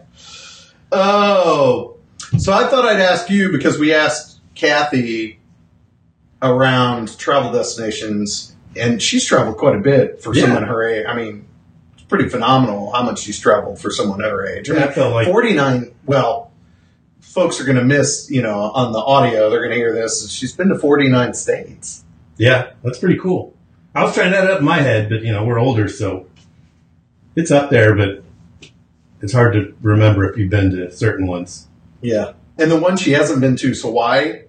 Speaker 1: Oh, so I thought I'd ask you because we asked Cathy around travel destinations, and she's traveled quite a bit for
Speaker 2: Yeah.
Speaker 1: someone her age. I mean, it's pretty phenomenal how much she's traveled for someone her age. I mean,
Speaker 2: I felt like
Speaker 1: 49, well, folks are going to miss, you know, on the audio, they're going to hear this. She's been to 49 states.
Speaker 2: Yeah, that's pretty cool. I was trying that up in my head, but you know, we're older, so it's up there, but it's hard to remember if you've been to certain ones.
Speaker 1: Yeah. And the one she hasn't been to is Hawaii,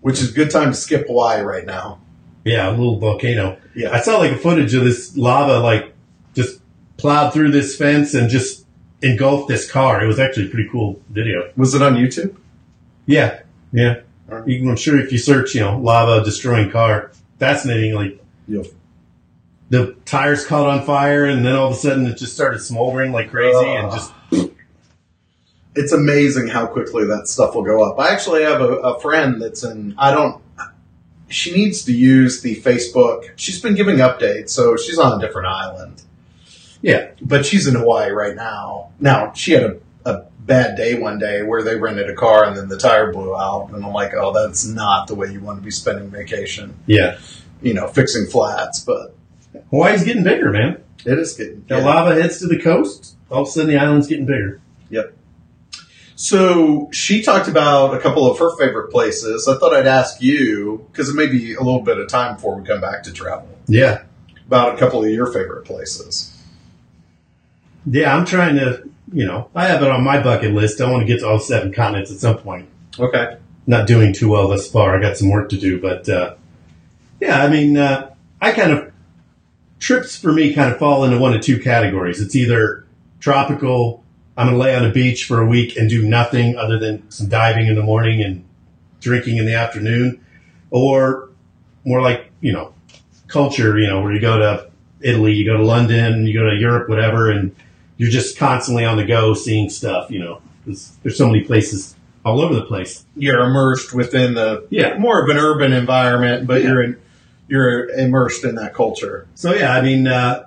Speaker 1: which is a good time to skip Hawaii right now.
Speaker 2: Yeah, a little volcano.
Speaker 1: Yeah.
Speaker 2: I saw like a footage of this lava like just plowed through this fence and just engulfed this car. It was actually a pretty cool video.
Speaker 1: Was it on YouTube?
Speaker 2: Yeah, yeah. You can- I'm sure if you search, you know, lava destroying car, fascinating. Like
Speaker 1: Yeah.
Speaker 2: the tires caught on fire, and then all of a sudden it just started smoldering like crazy, and
Speaker 1: ah.
Speaker 2: just
Speaker 1: It's amazing how quickly that stuff will go up. I actually have a, a friend that's in, I don't, she needs to use the Facebook. She's been giving updates, so she's on a different island.
Speaker 2: yeah,
Speaker 1: But she's in Hawaii right now. Now, she had a, a bad day one day where they rented a car and then the tire blew out. And I'm like, oh, that's not the way you want to be spending vacation,
Speaker 2: yeah.
Speaker 1: you know, fixing flats. But
Speaker 2: Hawaii's getting bigger, man.
Speaker 1: it is getting.
Speaker 2: The lava heads to the coast. All of a sudden, the island's getting bigger.
Speaker 1: Yep. So she talked about a couple of her favorite places. I thought I'd ask you because it may be a little bit of time before we come back to travel
Speaker 2: Yeah,
Speaker 1: about a couple of your favorite places.
Speaker 2: yeah. I'm trying to, you know, I have it on my bucket list. I want to get to all seven continents at some point.
Speaker 1: Okay.
Speaker 2: Not doing too well thus far. I got some work to do, but uh, yeah, I mean, uh, I kind of trips for me kind of fall into one of two categories. It's either tropical. I'm going to lay on a beach for a week and do nothing other than some diving in the morning and drinking in the afternoon, or more like you know culture. You know, where you go to Italy, you go to London, you go to Europe, whatever, and you're just constantly on the go, seeing stuff. You know, 'Cause there's so many places all over the place.
Speaker 1: You're immersed within the
Speaker 2: Yeah.
Speaker 1: more of an urban environment, but
Speaker 2: Yeah.
Speaker 1: you're in, you're immersed in that culture.
Speaker 2: So yeah, I mean, uh,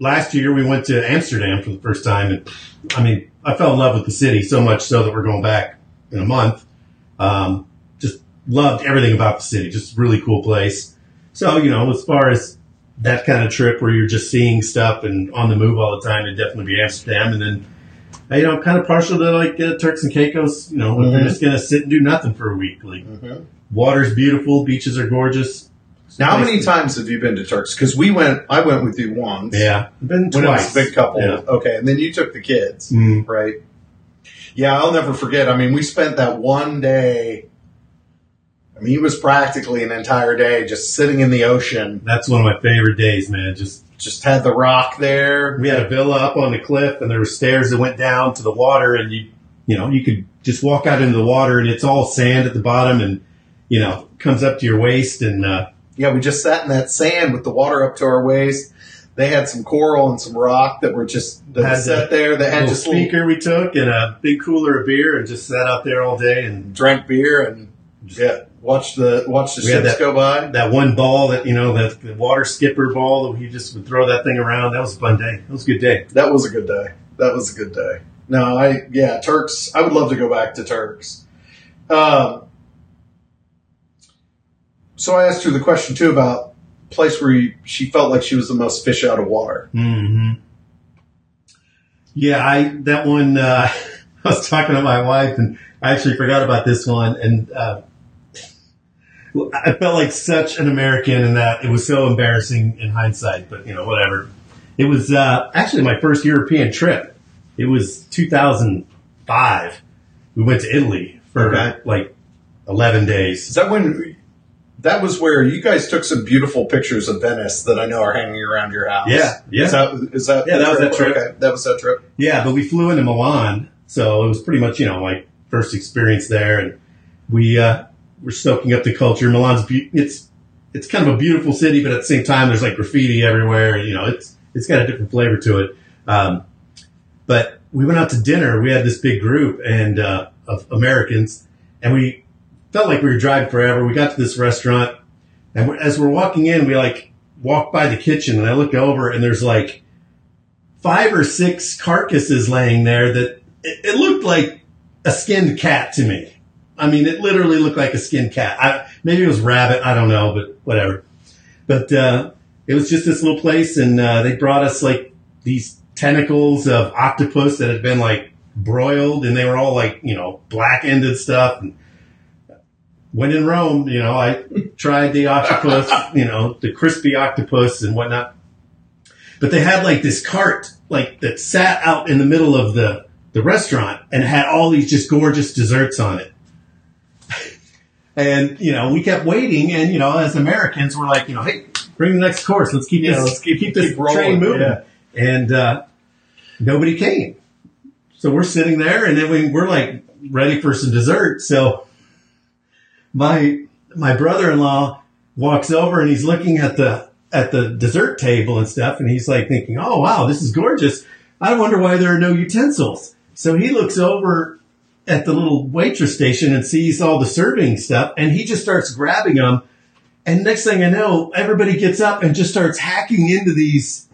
Speaker 2: last year we went to Amsterdam for the first time, and I mean, I fell in love with the city so much so that we're going back in a month. Um, just loved everything about the city. Just really cool place. So you know, as far as that kind of trip where you're just seeing stuff and on the move all the time, it'd definitely be Amsterdam. And then, you know, I'm kind of partial to like uh, Turks and Caicos. You know, you're
Speaker 1: Mhm.
Speaker 2: just gonna sit and do nothing for a week, like water's beautiful, beaches are gorgeous.
Speaker 1: Now, how many
Speaker 2: to-
Speaker 1: times have you been to Turks? Because we went, I went with you once.
Speaker 2: Yeah, I've been
Speaker 1: When it was
Speaker 2: twice.
Speaker 1: a big couple.
Speaker 2: Yeah.
Speaker 1: Okay. And then you took the kids.
Speaker 2: Mm.
Speaker 1: right? Yeah, I'll never forget. I mean, we spent that one day. I mean, it was practically an entire day just sitting in the ocean.
Speaker 2: That's one of my favorite days, man. Just
Speaker 1: Just had the rock there.
Speaker 2: we had a villa up on the cliff, and there were stairs that went down to the water, and you, you know, you could just walk out into the water, and it's all sand at the bottom, and you know, comes up to your waist, and uh,
Speaker 1: Yeah, we just sat in that sand with the water up to our waist. They had some coral and some rock that were just that
Speaker 2: Had
Speaker 1: set there. They
Speaker 2: a
Speaker 1: had just
Speaker 2: speaker we took, and a big cooler of beer, and just sat out there all day, and
Speaker 1: drank beer and yeah, watched the watched the ships
Speaker 2: that-
Speaker 1: go by.
Speaker 2: that one ball that you know, that the water skipper ball that he just would throw that thing around. That was a fun day. That was a good day.
Speaker 1: That was a good day. That was a good day. No, I yeah, Turks. I would love to go back to Turks. Um, so I asked her the question too about place where you, she felt like she was the most fish out of water.
Speaker 2: hmm Yeah, I that one. Uh, I was talking to my wife, and I actually forgot about this one, and uh, I felt like such an American in that it was so embarrassing in hindsight. But you know, whatever. It was uh, actually my first European trip. It was 2005. We went to Italy for
Speaker 1: Okay.
Speaker 2: like 11 days.
Speaker 1: Is that when that was where you guys took some beautiful pictures of Venice that I know are hanging around your house.
Speaker 2: Yeah, yeah.
Speaker 1: Is that, is that
Speaker 2: Yeah, that was that trip.
Speaker 1: Okay, that was that trip.
Speaker 2: Yeah, but we flew into Milan, so it was pretty much you know like first experience there, and we uh, were soaking up the culture. Milan's be- it's it's kind of a beautiful city, but at the same time, there's like graffiti everywhere. You know, it's it's got a different flavor to it. Um, but we went out to dinner. We had this big group and uh, of Americans, and we felt like we were driving forever. We got to this restaurant, and as we're walking in, we like walked by the kitchen, and I look over, and there's like five or six carcasses laying there that it, it looked like a skinned cat to me. I mean, it literally looked like a skinned cat. I, maybe it was rabbit. I don't know, but whatever. But uh, it was just this little place, and uh, they brought us like these tentacles of octopus that had been like broiled, and they were all like you know black ended stuff. And when in Rome, you know, I tried the octopus, you know, the crispy octopus and whatnot. But they had like this cart, like that sat out in the middle of the the restaurant, and had all these just gorgeous desserts on it. And you know, we kept waiting, and you know, as Americans, we're like, you know, hey, bring the next course. Let's keep
Speaker 1: Yeah,
Speaker 2: this,
Speaker 1: let's keep-
Speaker 2: keep, this
Speaker 1: keep rolling.
Speaker 2: train moving.
Speaker 1: Yeah.
Speaker 2: And uh, nobody came, so we're sitting there, and then we, we're like ready for some dessert. So my my brother in law walks over, and he's looking at the at the dessert table and stuff, and he's like thinking, "Oh wow, this is gorgeous. I wonder why there are no utensils." So he looks over at the little waitress station and sees all the serving stuff, and he just starts grabbing them. And next thing I know, everybody gets up and just starts hacking into these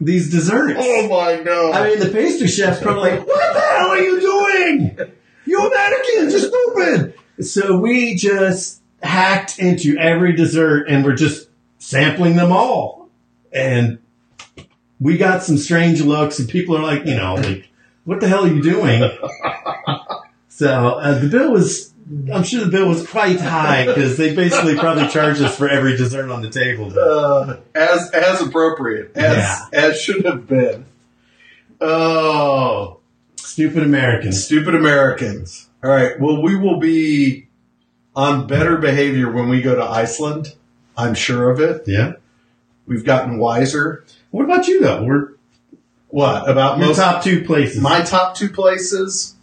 Speaker 2: these desserts.
Speaker 1: Oh my god!
Speaker 2: I mean, the pastry chef's probably like, "What the hell are you doing? You Americans are stupid." So we just hacked into every dessert, and we're just sampling them all, and we got some strange looks, and people are like, you know, like, "What the hell are you doing?" so uh, the bill was. I'm sure the bill was quite high because they basically probably charged us for every dessert on the table.
Speaker 1: uh, as as appropriate as
Speaker 2: Yeah.
Speaker 1: as should have been. Oh,
Speaker 2: Stupid Americans.
Speaker 1: stupid Americans! All right, well, we will be on better behavior when we go to Iceland. I'm sure of it.
Speaker 2: Yeah.
Speaker 1: We've gotten wiser.
Speaker 2: What about you though? We're
Speaker 1: What about
Speaker 2: Your
Speaker 1: most
Speaker 2: top two places.
Speaker 1: my top two places?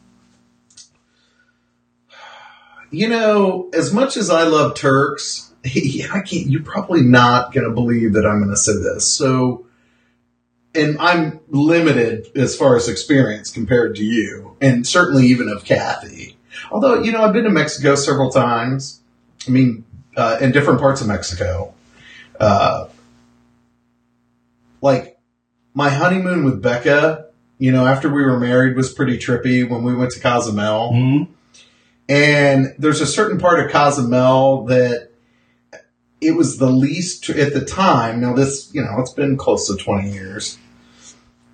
Speaker 1: You know, as much as I love Turks, I can't. You're probably not going to believe that I'm going to say this. So, and I'm limited as far as experience compared to you, and certainly even of Cathy. Although, you know, I've been to Mexico several times. I mean, uh, in different parts of Mexico. Uh, like my honeymoon with Becca, you know, after we were married was pretty trippy when we went to Cozumel.
Speaker 2: Mhm.
Speaker 1: And there's a certain part of Cozumel that it was the least at the time. Now this, you know, it's been close to 20 years.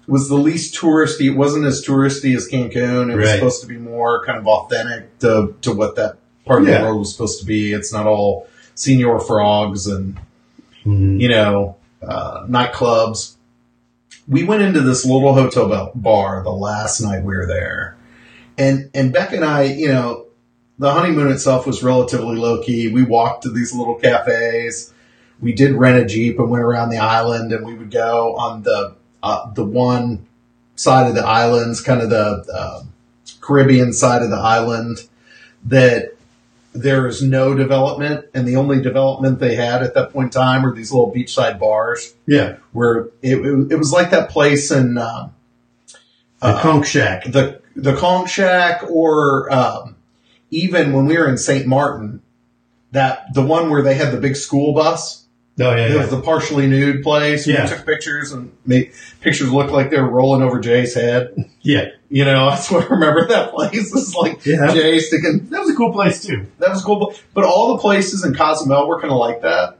Speaker 1: Was the least touristy. It wasn't as touristy as Cancun. It was
Speaker 2: Right.
Speaker 1: supposed to be more kind of authentic to, to what that part of the world was supposed to be. It's not all Señor Frogs and
Speaker 2: Mhm.
Speaker 1: you know, uh, nightclubs. We went into this little hotel bar the last night we were there, and and Beck and I, you know, the honeymoon itself was relatively low key. We walked to these little cafes. We did rent a jeep and went around the island, and we would go on the uh, the one side of the islands, kind of the uh, Caribbean side of the island that there is no development, and the only development they had at that point in time were these little beachside bars
Speaker 2: Yeah.
Speaker 1: where it, it, it was like that place in um,
Speaker 2: The
Speaker 1: uh,
Speaker 2: Conch Shack.
Speaker 1: the the Conch Shack, or um, even when we were in St. Martin, that the one where they had the big school bus.
Speaker 2: Oh yeah,
Speaker 1: It
Speaker 2: yeah.
Speaker 1: was the partially nude place.
Speaker 2: Yeah.
Speaker 1: We took pictures and made pictures look like they were rolling over Jay's head.
Speaker 2: yeah.
Speaker 1: You know, that's what I remember that place. It's like
Speaker 2: Yeah.
Speaker 1: Jay sticking
Speaker 2: That was a cool place too.
Speaker 1: that was cool. But all the places in Cozumel were kind of like that.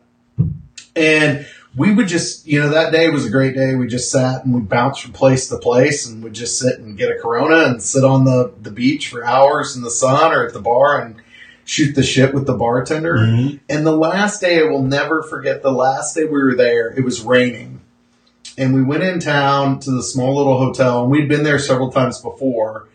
Speaker 1: And we would just, you know, that day was a great day. We just sat and we bounced from place to place and would just sit and get a Corona and sit on the, the beach for hours in the sun or at the bar and shoot the shit with the bartender.
Speaker 2: Mhm.
Speaker 1: And the last day, I will never forget the last day we were there, it was raining. And we went in town to the small little hotel and we'd been there several times before.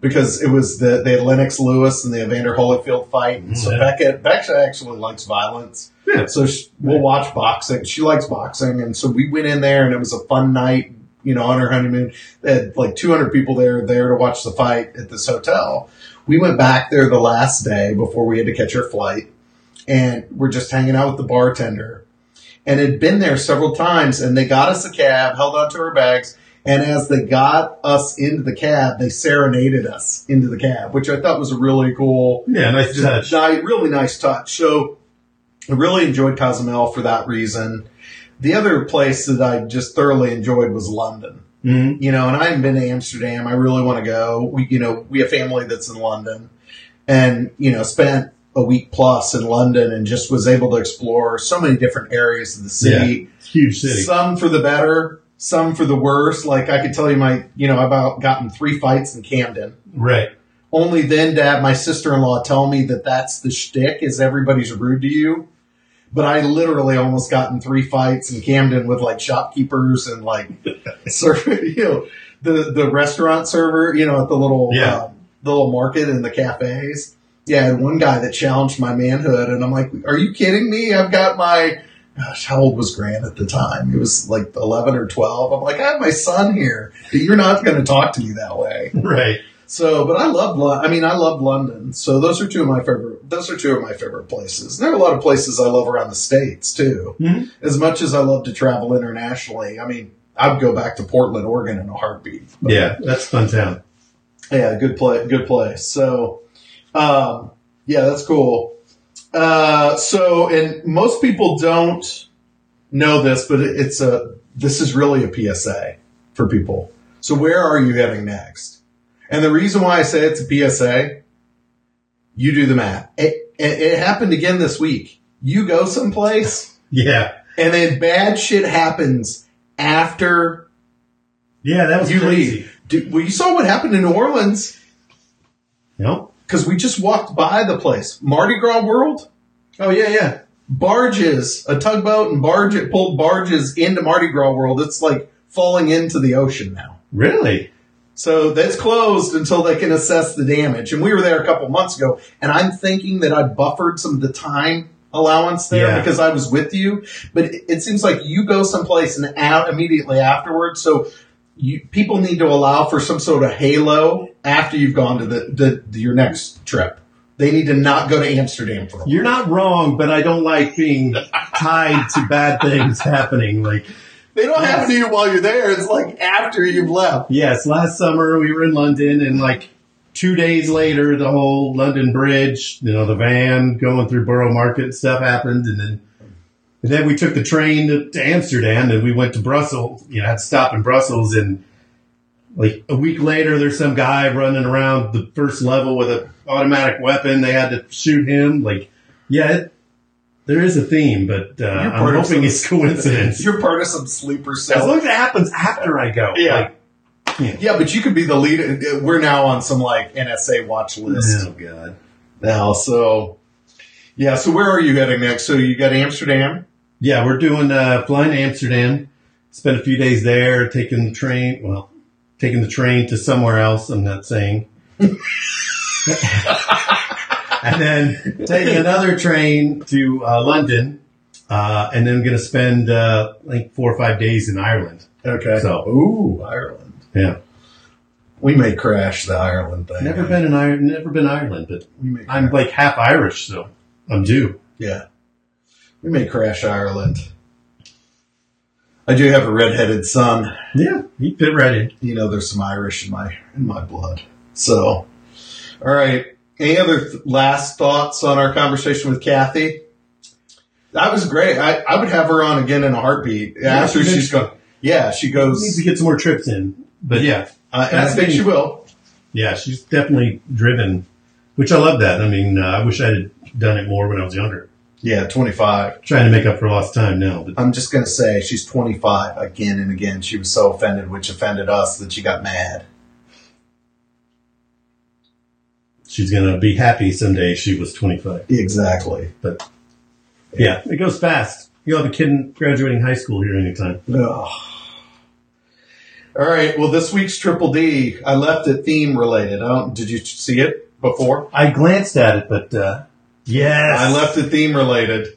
Speaker 1: because it was the they had Lennox Lewis and the Evander Holyfield fight, and so
Speaker 2: Yeah.
Speaker 1: Becca Becca actually likes violence.
Speaker 2: Yeah.
Speaker 1: So she, we'll watch boxing. She likes boxing, and so we went in there, and it was a fun night. You know, on her honeymoon, they had like 200 people there there to watch the fight at this hotel. We went back there the last day before we had to catch our flight, and we're just hanging out with the bartender, and had been there several times, and they got us a cab, held onto our bags, and as they got us into the cab, they serenaded us into the cab, which I thought was a really cool
Speaker 2: Yeah, nice touch.
Speaker 1: Ni- really nice touch. So I really enjoyed Cozumel for that reason. The other place that I just thoroughly enjoyed was London.
Speaker 2: Mhm.
Speaker 1: You know, and I haven't been to Amsterdam. I really want to go. We, you know, we have family that's in London, and you know, spent a week plus in London and just was able to explore so many different areas of the city.
Speaker 2: A huge city.
Speaker 1: Some for the better, some for the worse. Like I could tell you, my, you know, I've about gotten three fights in Camden
Speaker 2: right.
Speaker 1: only then to have my sister-in-law tell me that that's the shtick is everybody's rude to you. But I literally almost got in three fights in Camden with like shopkeepers and like server, you know, the, the restaurant server, you know, at the little,
Speaker 2: Yeah.
Speaker 1: uh, the little market and the cafes. Yeah, I had one guy that challenged my manhood and I'm like, are you kidding me? I've got my, gosh, how old was Grant at the time? He was like 11 or 12. I'm like, I have my son here. You're not going to talk to me that way.
Speaker 2: Right.
Speaker 1: So, but I love, Lo- I mean, I love London. So those are two of my favorite, those are two of my favorite places. There are a lot of places I love around the States too.
Speaker 2: Mhm.
Speaker 1: As much as I love to travel internationally, I mean, I'd go back to Portland, Oregon in a heartbeat. But,
Speaker 2: Yeah, that's a fun town.
Speaker 1: Yeah, good play, good place. So, um, yeah, that's cool. Uh, so, and most people don't know this, but it's a, this is really a PSA for people. So where are you heading next? And the reason why I say it's a PSA, you do the math. It, it, it happened again this week. You go someplace
Speaker 2: Yeah.
Speaker 1: and then bad shit happens after
Speaker 2: Yeah, that was
Speaker 1: you
Speaker 2: crazy.
Speaker 1: leave. Dude, well, you saw what happened in New Orleans
Speaker 2: Nope.
Speaker 1: because we just walked by the place. Mardi Gras World,
Speaker 2: Oh yeah, yeah.
Speaker 1: barges, a tugboat and barge it pulled barges into Mardi Gras World. It's like falling into the ocean now.
Speaker 2: Really?
Speaker 1: So that's closed until they can assess the damage. And we were there a couple months ago, and I'm thinking that I buffered some of the time allowance there
Speaker 2: Yeah.
Speaker 1: because I was with you. But it, it seems like you go someplace and out immediately afterwards. So you, people need to allow for some sort of halo after you've gone to the, the, your next trip. They need to not go to Amsterdam for a
Speaker 2: You're not wrong, but I don't like being tied to bad things happening. Like,
Speaker 1: They don't happen to you while you're there. It's like after you've left.
Speaker 2: yes, last summer we were in London and like two days later, the whole London Bridge, you know, the van going through Borough Market and stuff happened. And then, and then we took the train to, to Amsterdam and we went to Brussels, you know, had to stop in Brussels and like a week later, there's some guy running around the first level with an automatic weapon. They had to shoot him. Like, yeah, it, there is a theme, but uh, I'm hoping
Speaker 1: some-
Speaker 2: it's coincidence.
Speaker 1: You're part of some sleeper cell.
Speaker 2: As long as it happens after I go.
Speaker 1: Yeah.
Speaker 2: Like,
Speaker 1: Yeah, but you could be the lead. We're now on some like NSA watch list
Speaker 2: oh god.
Speaker 1: now. So, yeah. So where are you heading next? So you got Amsterdam.
Speaker 2: Yeah, we're doing uh, flying to Amsterdam. Spent a few days there, taking the train. Well, taking the train to somewhere else. I'm not saying. and then taking another train to uh, London, uh, and then going to spend uh, like four or five days in Ireland.
Speaker 1: Okay.
Speaker 2: So-
Speaker 1: ooh, Ireland.
Speaker 2: Yeah,
Speaker 1: We may crash the Ireland thing.
Speaker 2: never been in Ireland. Never been Ireland, but
Speaker 1: We may.
Speaker 2: I'm like half Irish, so I'm due.
Speaker 1: yeah. We may crash Ireland. I do have a redheaded son.
Speaker 2: Yeah, you fit right in.
Speaker 1: You know, there's some Irish in my in my blood. So, all right. Any other th- last thoughts on our conversation with Cathy? That was great. I, I would have her on again in a heartbeat after
Speaker 2: she
Speaker 1: she's gone. Yeah, she goes.
Speaker 2: Needs to get some more trips in, but yeah,
Speaker 1: Uh, and I think she will.
Speaker 2: yeah, she's definitely driven, which I love that. I mean, uh, I wish I had done it more when I was younger.
Speaker 1: Yeah, 25.
Speaker 2: Trying to make up for lost time now, but
Speaker 1: I'm just going to say she's 25 again and again. She was so offended, which offended us, that she got mad.
Speaker 2: She's gonna be happy someday. She was 25,
Speaker 1: Exactly.
Speaker 2: but yeah, it goes fast. You'll have a kid graduating high school here anytime.
Speaker 1: Ugh. All right. Well, this week's Triple D, I left it theme related. I don't, did you see it before?
Speaker 2: I glanced at it, but uh, yes,
Speaker 1: I left it theme related.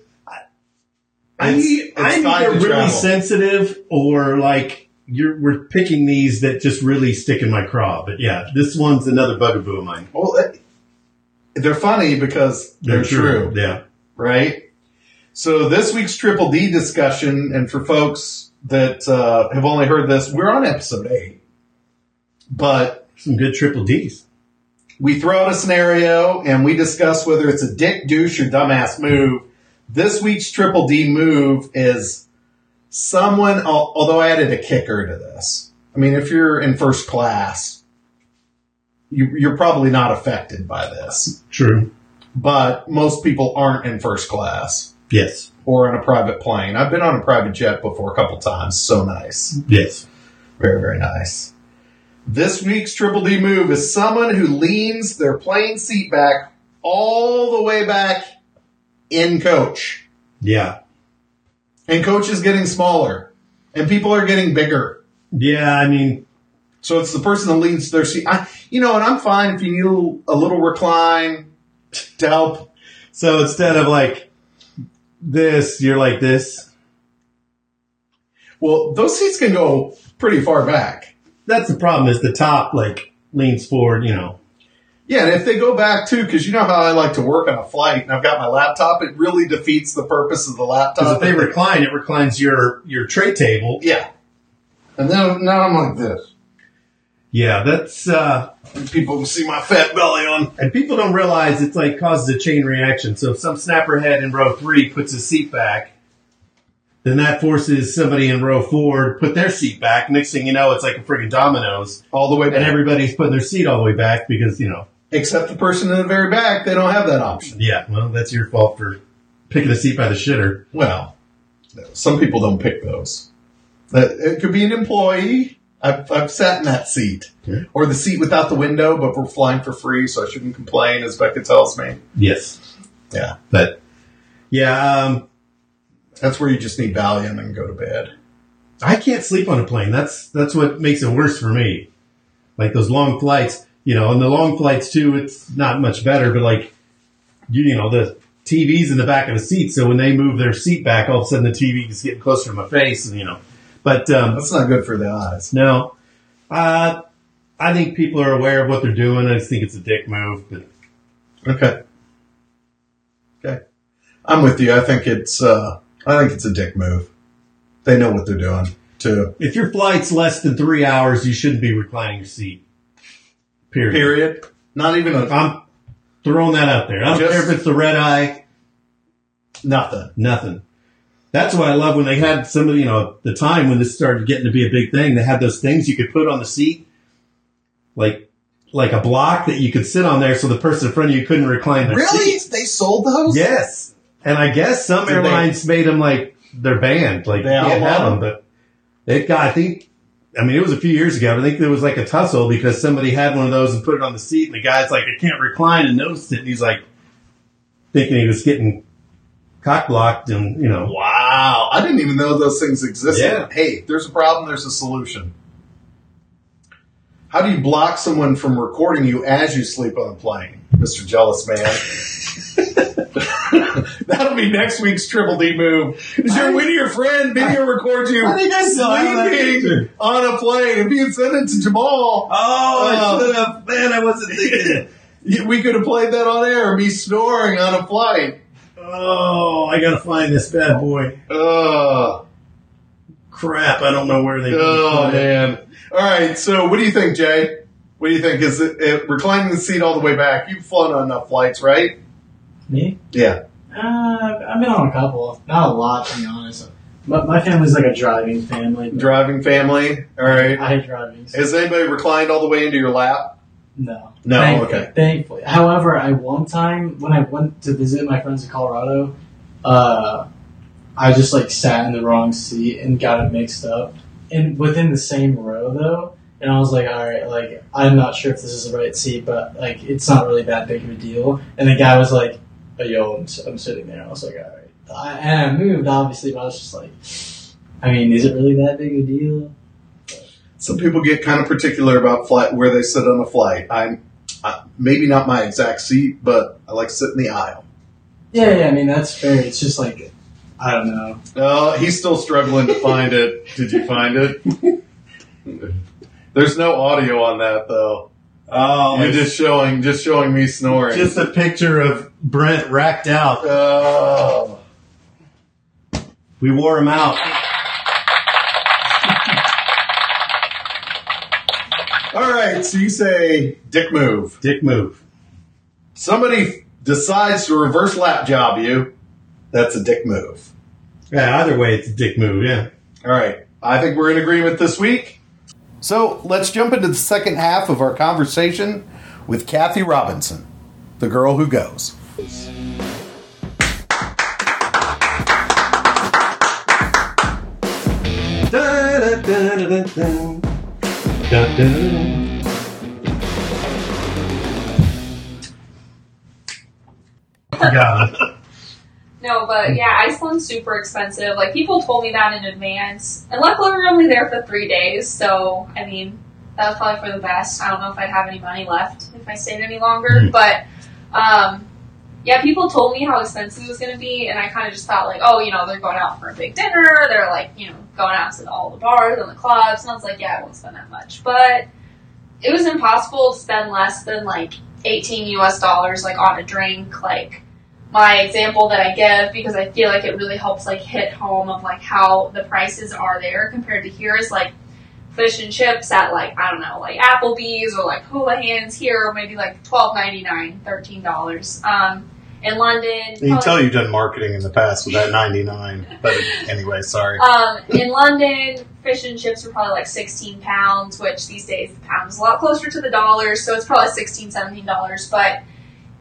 Speaker 2: I,
Speaker 1: It's- it's
Speaker 2: I'm either really
Speaker 1: travel.
Speaker 2: sensitive or like you're we're picking these that just really stick in my craw. But yeah, this one's another bugaboo of mine.
Speaker 1: Well, they're funny because they're, true.
Speaker 2: Yeah.
Speaker 1: right? So this week's Triple D discussion, and for folks that uh, have only heard this, we're on episode eight, but
Speaker 2: Some good triple D's.
Speaker 1: we throw out a scenario and we discuss whether it's a dick, douche, or dumbass move. This week's Triple D move is someone, although I added a kicker to this. I mean, if you're in first class, you, you're probably not affected by this,
Speaker 2: True.
Speaker 1: but most people aren't in first class.
Speaker 2: Yes.
Speaker 1: or on a private plane. I've been on a private jet before a couple times. So nice.
Speaker 2: Yes.
Speaker 1: Very, very nice. This week's Triple D move is someone who leans their plane seat back all the way back in coach.
Speaker 2: Yeah.
Speaker 1: And coach is getting smaller. And people are getting bigger.
Speaker 2: Yeah. I mean,
Speaker 1: So it's the person that leans their seat. I, you know, and I'm fine if you need a little, a little recline to help.
Speaker 2: so instead of like this, you're like this.
Speaker 1: Well, those seats can go pretty far back.
Speaker 2: That's the problem. Is the top like leans forward? You know.
Speaker 1: Yeah, and if they go back too, because you know how I like to work on a flight, and I've got my laptop, it really defeats the purpose of the
Speaker 2: Because
Speaker 1: laptop.
Speaker 2: if they recline, it reclines your your tray table.
Speaker 1: yeah, and then now I'm like this.
Speaker 2: Yeah, that's uh
Speaker 1: people can see my fat belly on.
Speaker 2: and people don't realize it's like causes a chain reaction. So if some snapperhead in row three puts his seat back, then that forces somebody in row four to put their seat back. Next thing you know, it's like a friggin' dominoes,
Speaker 1: All the way
Speaker 2: and everybody's putting their seat all the way back because you know.
Speaker 1: Except the person in the very back, they don't have that option.
Speaker 2: Yeah, well, that's your fault for picking a seat by the shitter.
Speaker 1: Well, some people don't pick those. Uh, It could be an employee. I've, I've sat in that seat.
Speaker 2: Yeah.
Speaker 1: Or the seat without the window, but we're flying for free, so I shouldn't complain, as Becca tells me.
Speaker 2: Yes,
Speaker 1: Yeah.
Speaker 2: but yeah, um,
Speaker 1: That's where you just need Valium and go to bed.
Speaker 2: I can't sleep on a plane. That's that's what makes it worse for me. Like those long flights, you know, and the long flights too. It's not much better, but like you, you know, the TV's in the back of the seat, so when they move their seat back, all of a sudden the TV is getting closer to my face, and you know. But um,
Speaker 1: That's not good for the eyes.
Speaker 2: no, uh, I think people are aware of what they're doing. I just think it's a dick move, but
Speaker 1: Okay. Okay. I'm with you. I think it's uh I think it's a dick move. They know what they're doing too.
Speaker 2: if your flight's less than three hours, you shouldn't be reclining your seat. Period.
Speaker 1: Period. Not even a
Speaker 2: I'm throwing that out there. I don't
Speaker 1: Just-
Speaker 2: care if it's the red eye.
Speaker 1: nothing.
Speaker 2: Nothing. That's why I love when they had some of you know the time when this started getting to be a big thing. They had those things you could put on the seat, like like a block that you could sit on there, so the person in front of you couldn't recline their
Speaker 1: Really?
Speaker 2: seat.
Speaker 1: They sold those?
Speaker 2: Yes, and I guess some
Speaker 1: Did they-
Speaker 2: airlines made them like they're banned, like
Speaker 1: They
Speaker 2: can't have them. But it got, I think, I mean, it was a few years ago. I think there was like a tussle because somebody had one of those and put it on the seat, and the guy's like, I can't recline, and noticed it, and he's like thinking he was getting cock blocked, and you know,
Speaker 1: Wow. I didn't even know those things existed.
Speaker 2: Yeah.
Speaker 1: Hey, there's a problem, there's a solution. How do you block someone from recording you as you sleep on a plane, Mr. Jealous Man? That'll be next week's Triple D move. Is your your friend video record you
Speaker 2: I think I saw that
Speaker 1: sleeping
Speaker 2: picture.
Speaker 1: on a plane? You had sent it to Jamal,
Speaker 2: Oh,
Speaker 1: I uh, should
Speaker 2: have. Man, I wasn't thinking.
Speaker 1: we could have played that on air. Me snoring on a flight.
Speaker 2: Oh, I gotta find this bad boy.
Speaker 1: Uh,
Speaker 2: Crap, I don't know where they.
Speaker 1: Oh
Speaker 2: put it.
Speaker 1: man! All right, so what do you think, Jay? What do you think? Is it, it reclining the seat all the way back? You've flown on enough flights, right?
Speaker 3: Me?
Speaker 1: Yeah.
Speaker 3: Uh, I've been on a couple. Not a lot, to be honest. But my family's like a driving family.
Speaker 1: Driving family. All right.
Speaker 3: I hate driving. so-
Speaker 1: Has anybody reclined all the way into your lap?
Speaker 3: No.
Speaker 1: No,
Speaker 3: Thankfully-
Speaker 1: okay.
Speaker 3: Thankfully. However, I one time when I went to visit my friends in Colorado, uh, I just like sat in the wrong seat and got it mixed up. And within the same row though, and I was like, all right, like I'm not sure if this is the right seat, but like it's not really that big of a deal. And the guy was like, oh, "Yo, I'm, I'm sitting there." I was like, "All right," I, and I moved obviously, but I was just like, I mean, is it really that big a deal?
Speaker 1: Some people get kind of particular about flight where they sit on a flight. I'm uh, maybe not my exact seat, but I like to sit in the aisle.
Speaker 3: Yeah, yeah. I mean, that's fair. It's just like I don't know.
Speaker 1: Uh, he's still struggling to find it. Did you find it? There's no audio on that though.
Speaker 2: Oh,
Speaker 1: You're just showing, just showing me snoring.
Speaker 2: just a picture of Brent racked out.
Speaker 1: Oh.
Speaker 2: We wore him out.
Speaker 1: All right, so you say dick move.
Speaker 2: Dick move.
Speaker 1: Somebody decides to reverse lap job you. That's a dick move.
Speaker 2: Yeah, either way, it's a dick move. Yeah.
Speaker 1: All right, I think we're in agreement this week. So let's jump into the second half of our conversation with Cathy Robinson, the girl who goes.
Speaker 2: It.
Speaker 5: No, but yeah, Iceland's super expensive. Like people told me that in advance, and luckily we are only there for three days. So I mean, that was probably for the best. I don't know if I'd have any money left if I stayed any longer,
Speaker 2: Mhm.
Speaker 5: but um, yeah, people told me how expensive it was going to be, and I kind of just thought like, oh, you know, they're going out for a big dinner. They're like, you know, going out to all the bars and the clubs, and I was like, yeah, I won't spend that much, but it was impossible to spend less than like 18 US dollars like on a drink, like my example that I give because I feel like it really helps like hit home of like how the prices are there compared to here is like fish and chips at like I don't know like Applebee's or like Houlihan's here or maybe like twelve ninety nine thirteen dollars um in London
Speaker 1: You can tell you've done marketing in the past with that 99. But anyway, sorry.
Speaker 5: um, in London, fish and chips were probably like 16 pounds, which these days the pound is a lot closer to the dollar, so it's probably 16 $17. But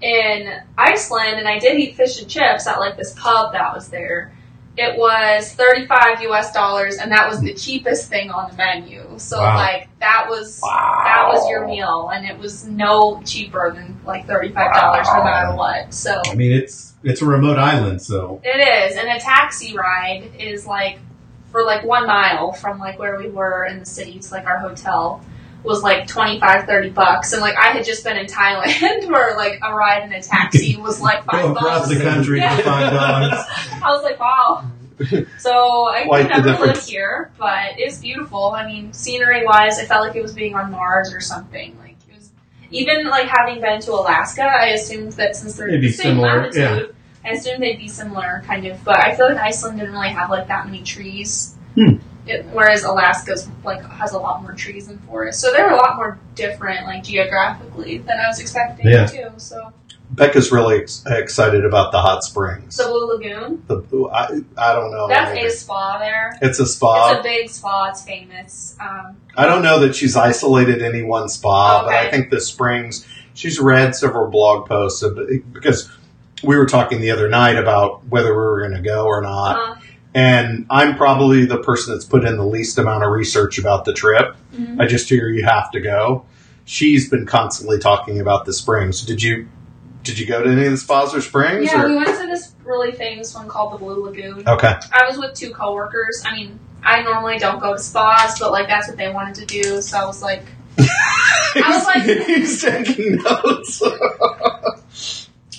Speaker 5: in Iceland, and I did eat fish and chips at like this pub that was there, it was 35 US dollars, and that was the cheapest thing on the menu. So,
Speaker 2: Wow.
Speaker 5: like, that was. That was your meal, and it was no cheaper than like thirty-five dollars, no matter what. So
Speaker 2: I mean, it's it's a remote island, so
Speaker 5: it is, and a taxi ride is like for like one mile from like where we were in the city to like our hotel was like 25 30 bucks and like i had just been in thailand where like a ride in a taxi was like five
Speaker 2: go across
Speaker 5: bucks
Speaker 2: the country
Speaker 5: Yeah.
Speaker 2: for five dollars.
Speaker 5: i was like wow so i
Speaker 1: Quite
Speaker 5: could never lived here but it's beautiful i mean scenery wise i felt like it was being on mars or something like it was even like having been to alaska i assumed that since they're the same
Speaker 2: similar,
Speaker 5: latitude I assumed they'd be similar, kind of, but I feel like Iceland didn't really have like that many trees.
Speaker 2: Hmm.
Speaker 5: It, whereas Alaska's like has a lot more trees and forests, so they're a lot more different, like geographically, than I was expecting
Speaker 2: Yeah.
Speaker 5: too. So
Speaker 1: Becca's really ex- excited about the hot springs.
Speaker 5: the Blue Lagoon,
Speaker 1: The I, I don't know.
Speaker 5: that's a spa there.
Speaker 1: It's a spa.
Speaker 5: It's a big spa. It's famous. Um,
Speaker 1: I don't know that she's isolated any one spa, but I think the springs. She's read several blog posts of, because we were talking the other night about whether we were going to go or not,
Speaker 5: uh,
Speaker 1: and I'm probably the person that's put in the least amount of research about the trip.
Speaker 5: mhm.
Speaker 1: I just hear you have to go. She's been constantly talking about the springs. Did you did you go to any of the spas or springs?
Speaker 5: Yeah,
Speaker 1: or?
Speaker 5: we went to this really famous one called the Blue Lagoon.
Speaker 1: Okay.
Speaker 5: I was with two coworkers. I mean, I normally don't go to spas, but like that's what they wanted to do, so I was like, I was like-
Speaker 1: he's taking notes.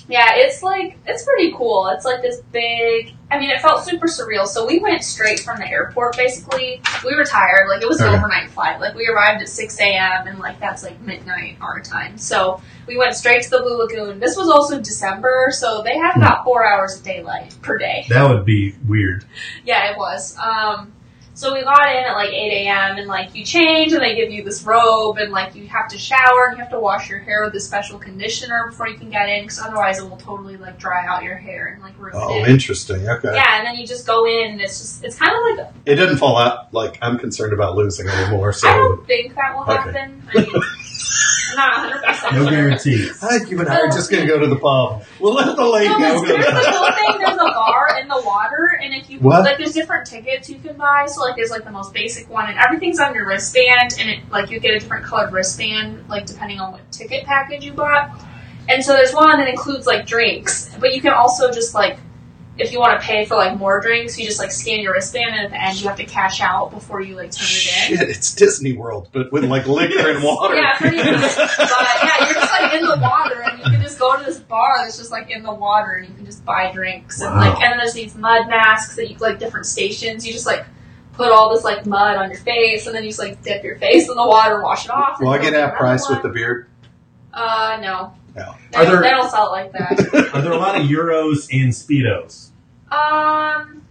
Speaker 5: Yeah, it's like it's pretty cool. It's like this big. I mean, it felt super surreal. So we went straight from the airport. Basically, we were tired. Like it was an
Speaker 1: Okay.
Speaker 5: overnight flight. Like we arrived at six a.m. and like that's like midnight our time. So we went straight to the Blue Lagoon. This was also December, so they had about four hours of daylight per day.
Speaker 2: That would be weird.
Speaker 5: Yeah, it was. Um, so we got in at like 8 a.m. and like you change and they give you this robe and like you have to shower and you have to wash your hair with a special conditioner before you can get in because otherwise it will totally like dry out your hair and like ruin
Speaker 1: oh,
Speaker 5: it.
Speaker 1: interesting. Okay.
Speaker 5: Yeah, and then you just go in and it's just it's kind of like
Speaker 1: It didn't fall out. Like I'm concerned about losing anymore.
Speaker 5: I
Speaker 1: So I
Speaker 5: don't think that will
Speaker 1: Okay.
Speaker 5: happen. I mean, not 100 percent
Speaker 2: No guarantees.
Speaker 1: I think you and I are just going to go to the pub. We'll let the lady
Speaker 5: No,
Speaker 1: know.
Speaker 5: there's, here's the cool thing. There's a bar in the water, and if you
Speaker 1: What?
Speaker 5: like, there's different tickets you can buy. So like, there's like the most basic one, and everything's on your wristband, and it like you get a different colored wristband, like depending on what ticket package you bought. And so there's one that includes like drinks, but you can also just like if you want to pay for like more drinks, you just like scan your wristband, and at the end you have to cash out before you like turn it in.
Speaker 1: Shit, it's Disney World, but with like liquor and water.
Speaker 5: Yeah, pretty much. But yeah, you're just like in the water, and you can just go to this bar that's just like in the water, and you can just buy drinks, and
Speaker 2: Wow.
Speaker 5: like, and then there's these mud masks that you like different stations. You just like put all this like mud on your face, and then you just like dip your face in the water and wash it off.
Speaker 1: Will I get
Speaker 5: go
Speaker 1: half
Speaker 5: another
Speaker 1: price with the beard?
Speaker 5: Uh, no.
Speaker 1: No.
Speaker 5: They,
Speaker 2: Are
Speaker 5: don't-
Speaker 2: there-
Speaker 5: they don't sell it like that.
Speaker 2: Are there a lot of euros in speedos?
Speaker 5: um,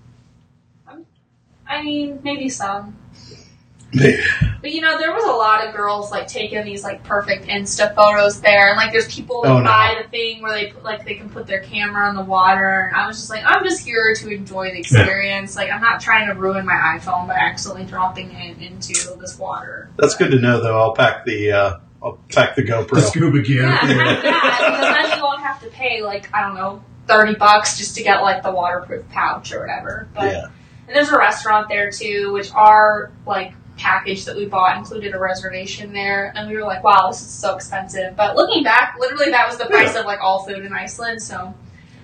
Speaker 5: I mean, maybe some.
Speaker 1: Maybe.
Speaker 5: But you know, there was a lot of girls like taking these like perfect Insta photos there, and like there's people that
Speaker 1: Oh, no.
Speaker 5: buy the thing where they put, like they can put their camera on the water, and I was just like, I'm just here to enjoy the experience. Like I'm not trying to ruin my iPhone by accidentally dropping it into this water.
Speaker 1: That's good to know, though. I'll pack the uh, I'll pack the GoPro.
Speaker 2: The
Speaker 1: GoPro.
Speaker 2: scuba gear.
Speaker 5: Yeah, kind that, because then you won't have to pay like I don't know thirty bucks just to get like the waterproof pouch or whatever. But
Speaker 1: Yeah.
Speaker 5: and there's a restaurant there too, which are like package that we bought included a reservation there, and we were like, wow, this is so expensive. But looking back, literally that was the price of like all food in Iceland, so.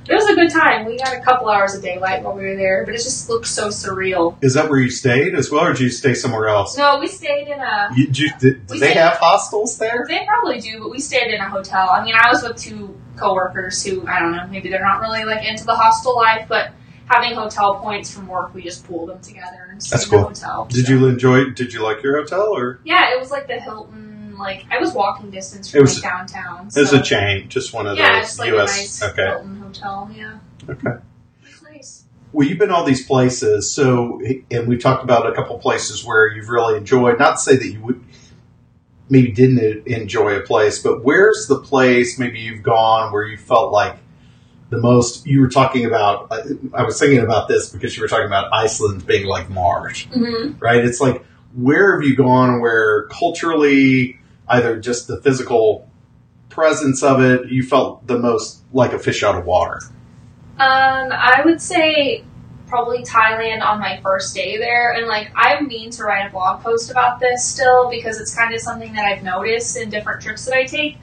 Speaker 5: It was a good time. We got a couple hours of daylight while we were there, but it just looked so surreal.
Speaker 1: Is that where you stayed as well, or did you stay somewhere else?
Speaker 5: No, we stayed in a
Speaker 1: You, did, you- did, do they have hostels there?
Speaker 5: They probably do, but we stayed in a hotel. I mean, I was with two coworkers who I don't know, maybe they're not really like into the hostel life, but having hotel points from work, we just pooled them together and stayed
Speaker 1: That's
Speaker 5: in
Speaker 1: cool.
Speaker 5: a hotel.
Speaker 1: Did
Speaker 5: so-
Speaker 1: you enjoy? Did you like your hotel, or
Speaker 5: Yeah, it was like the Hilton. Like I was walking distance from It
Speaker 1: was-
Speaker 5: like downtown.
Speaker 1: it was a chain, just one of
Speaker 5: Yeah,
Speaker 1: those
Speaker 5: just like
Speaker 1: U.S.
Speaker 5: a nice
Speaker 1: okay,
Speaker 5: Hilton hotel. Yeah,
Speaker 1: okay.
Speaker 5: it's nice.
Speaker 1: Well, you've been all these places, so and we talked about a couple places where you've really enjoyed. Not to say that you would maybe didn't enjoy a place, but where's the place maybe you've gone where you felt like the most? You were talking about. I- I was thinking about this because you were talking about Iceland being like Mars,
Speaker 5: hmm
Speaker 1: right? It's like where have you gone where culturally, either just the physical presence of it, you felt the most like a fish out of water.
Speaker 5: Um, I would say probably Thailand on my first day there, and like I mean to write a blog post about this still because it's kind of something that I've noticed in different trips that I take.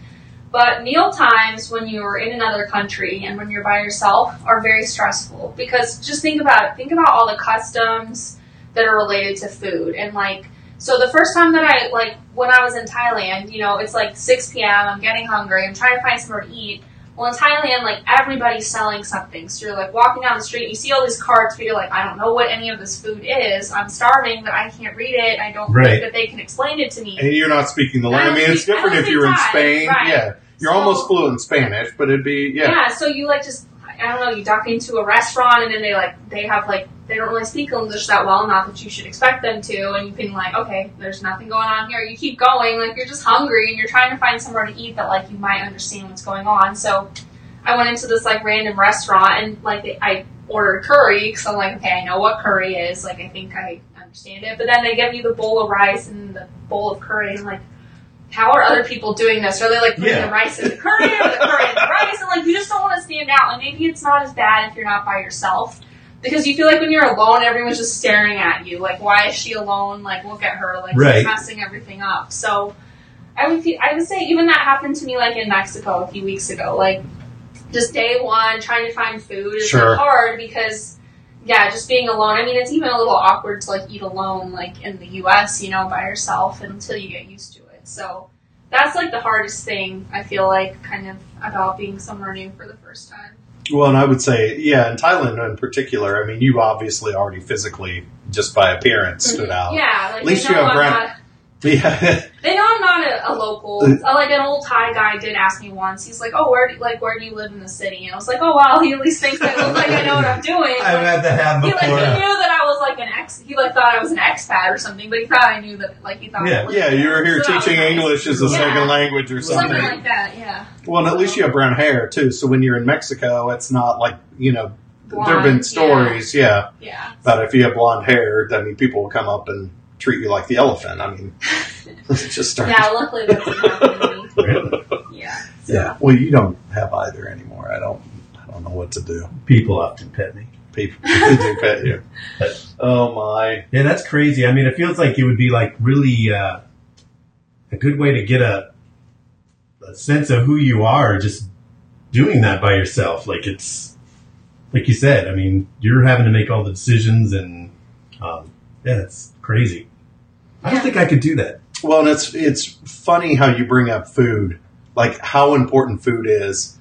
Speaker 5: But meal times when you're in another country and when you're by yourself are very stressful because just think about it. Think about all the customs that are related to food and like. So the first time that I like when I was in Thailand, you know, it's like 6 p.m. I'm getting hungry. I'm trying to find somewhere to eat. Well, in Thailand, like everybody's selling something. So you're like walking down the street, you see all these carts, but you're like, I don't know what any of this food is. I'm starving, but I can't read it. I don't
Speaker 2: Right.
Speaker 5: think that they can explain it to me.
Speaker 1: And you're not speaking the language. I mean, it's different if you're in Spain.
Speaker 5: right.
Speaker 1: Yeah, you're
Speaker 5: So-
Speaker 1: almost fluent in Spanish, but it'd be yeah.
Speaker 5: Yeah, so you like just I don't know, you duck into a restaurant and then they like they have like they don't really speak English that well, not that you should expect them to, and you can like, okay, there's nothing going on here. You keep going, like you're just hungry and you're trying to find somewhere to eat that like you might understand what's going on. So I went into this like random restaurant and like they, I ordered curry because I'm like, okay, I know what curry is. Like I think I understand it. But then they give you the bowl of rice and the bowl of curry, and like, how are other people doing this? Are they like putting
Speaker 2: Yeah.
Speaker 5: the rice in the curry or the curry in the rice? And like you just don't want to stand out. And maybe it's not as bad if you're not by yourself. Because you feel like when you're alone, everyone's just staring at you. Like, why is she alone? Like, look at her. Like,
Speaker 2: Right.
Speaker 5: she's messing everything up. So, I would feel, I would say even that happened to me like in Mexico a few weeks ago. Like, just day one, trying to find food is
Speaker 1: Sure.
Speaker 5: hard because, yeah, just being alone. I mean, it's even a little awkward to like eat alone, like in the U.S. You know, by yourself until you get used to it. So that's like the hardest thing I feel like, kind of about being somewhere new for the first time.
Speaker 1: Well, and I would say yeah, in Thailand in particular. I mean, you obviously already physically, just by appearance, stood out.
Speaker 5: Mm-hmm. Yeah, like
Speaker 1: At least you have
Speaker 5: I'm not.
Speaker 1: Yeah.
Speaker 5: They know I'm not a, a local.
Speaker 1: Uh,
Speaker 5: Uh, like an old Thai guy did ask me once. He's like, "Oh, where do like where do you live in the city?" And I was like, "Oh, wow, he at least thinks I look like I know what I'm doing."
Speaker 2: I've
Speaker 5: Like,
Speaker 2: had that happen
Speaker 5: he like he knew that I was like an ex. He like thought I was an expat or something, but he thought I knew that like he thought. I
Speaker 2: Yeah.
Speaker 5: lived
Speaker 1: yeah, you were here
Speaker 5: So that was
Speaker 1: teaching
Speaker 5: nice.
Speaker 1: English as a
Speaker 5: Yeah.
Speaker 1: second language or something.
Speaker 5: something like that. Yeah.
Speaker 1: well, and at least you have brown hair too. So when you're in Mexico, it's not like you know. there have been stories, yeah,
Speaker 5: Yeah.
Speaker 1: But if you have blonde hair, I mean, people will come up and treat you like the elephant. I mean, just start.
Speaker 5: yeah luckily that didn't happen to me.
Speaker 2: Really?
Speaker 5: Yeah.
Speaker 1: Yeah. Well, you don't have either anymore. I don't. I don't know what to do.
Speaker 2: People often pet me.
Speaker 1: People they do pet you. Oh my.
Speaker 2: Yeah, that's crazy. I mean, it feels like it would be like really uh, a good way to get a, a sense of who you are just doing that by yourself. Like it's like you said, I mean, you're having to make all the decisions, and um, yeah, it's crazy. I don't think I could do that.
Speaker 1: Well, and it's it's funny how you bring up food, like how important food is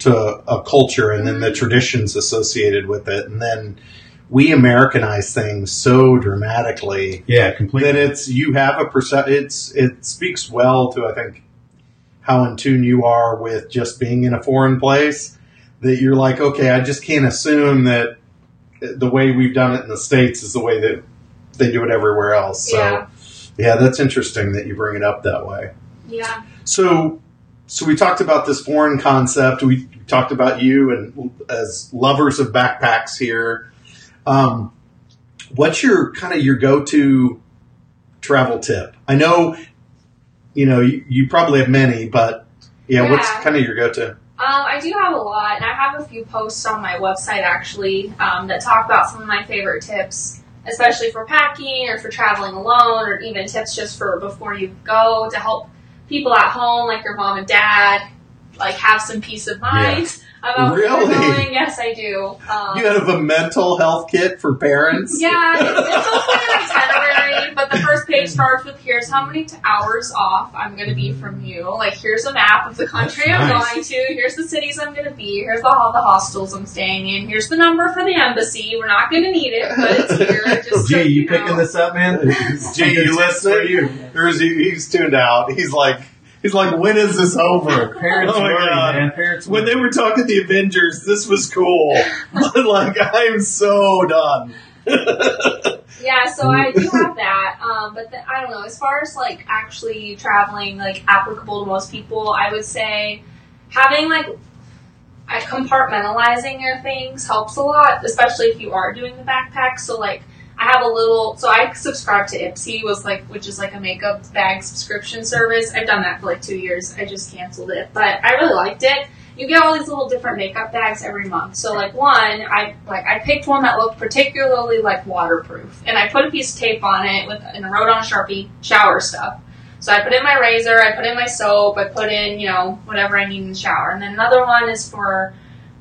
Speaker 1: to a culture, and then the mm-hmm. traditions associated with it, and then we Americanize things so dramatically
Speaker 2: Yeah, completely.
Speaker 1: that it's you have a percent. It's it speaks well to I think how in tune you are with just being in a foreign place that you're like, okay, I just can't assume that the way we've done it in the states is the way that they do it everywhere else. So
Speaker 5: Yeah.
Speaker 1: Yeah, that's interesting that you bring it up that way.
Speaker 5: Yeah.
Speaker 1: So, so we talked about this foreign concept. We talked about you and as lovers of backpacks here. Um, what's your kind of your go-to travel tip? I know, you know, you, you probably have many, but yeah, what's kind of your go-to?
Speaker 5: Um, I do have a lot, and I have a few posts on my website actually um, that talk about some of my favorite tips, especially for packing or for traveling alone, or even tips just for before you go to help people at home, like your mom and dad, like have some peace of mind about where
Speaker 1: Really?
Speaker 5: they're going. Yes, I do. Um,
Speaker 1: You have a mental health kit for parents?
Speaker 5: yeah, it's, it's mostly an itinerary, but the first page starts with here's how many hours off I'm going to be from you. Like, here's a map of the country
Speaker 2: That's
Speaker 5: I'm
Speaker 2: nice.
Speaker 5: going to. Here's the cities I'm going to be. Here's the, all the hostels I'm staying in. Here's the number for the embassy. We're not going to need it, but it's here. Just so
Speaker 2: Gee, you
Speaker 5: know.
Speaker 2: picking this up, man?
Speaker 1: Gee, you listening?
Speaker 2: you.
Speaker 1: There's he's tuned out. He's like, he's like, when is this over?
Speaker 2: Parents
Speaker 1: Oh my
Speaker 2: worry,
Speaker 1: God.
Speaker 2: man. Parents
Speaker 1: when they were talking the Avengers, this was cool. but like, I'm so done.
Speaker 5: Yeah, so I do have that. Um, but the, I don't know. As far as like actually traveling, like applicable to most people, I would say having like compartmentalizing your things helps a lot, especially if you are doing the backpack. So like. I have a little, so I subscribe to Ipsy, was like, which is like a makeup bag subscription service. I've done that for like two years. I just canceled it, but I really liked it you get all these little different makeup bags every month. So like one, I like I picked one that looked particularly like waterproof, and I put a piece of tape on it with and wrote on a sharpie shower stuff. So I put in my razor, I put in my soap, I put in you know whatever I need in the shower, and then another one is for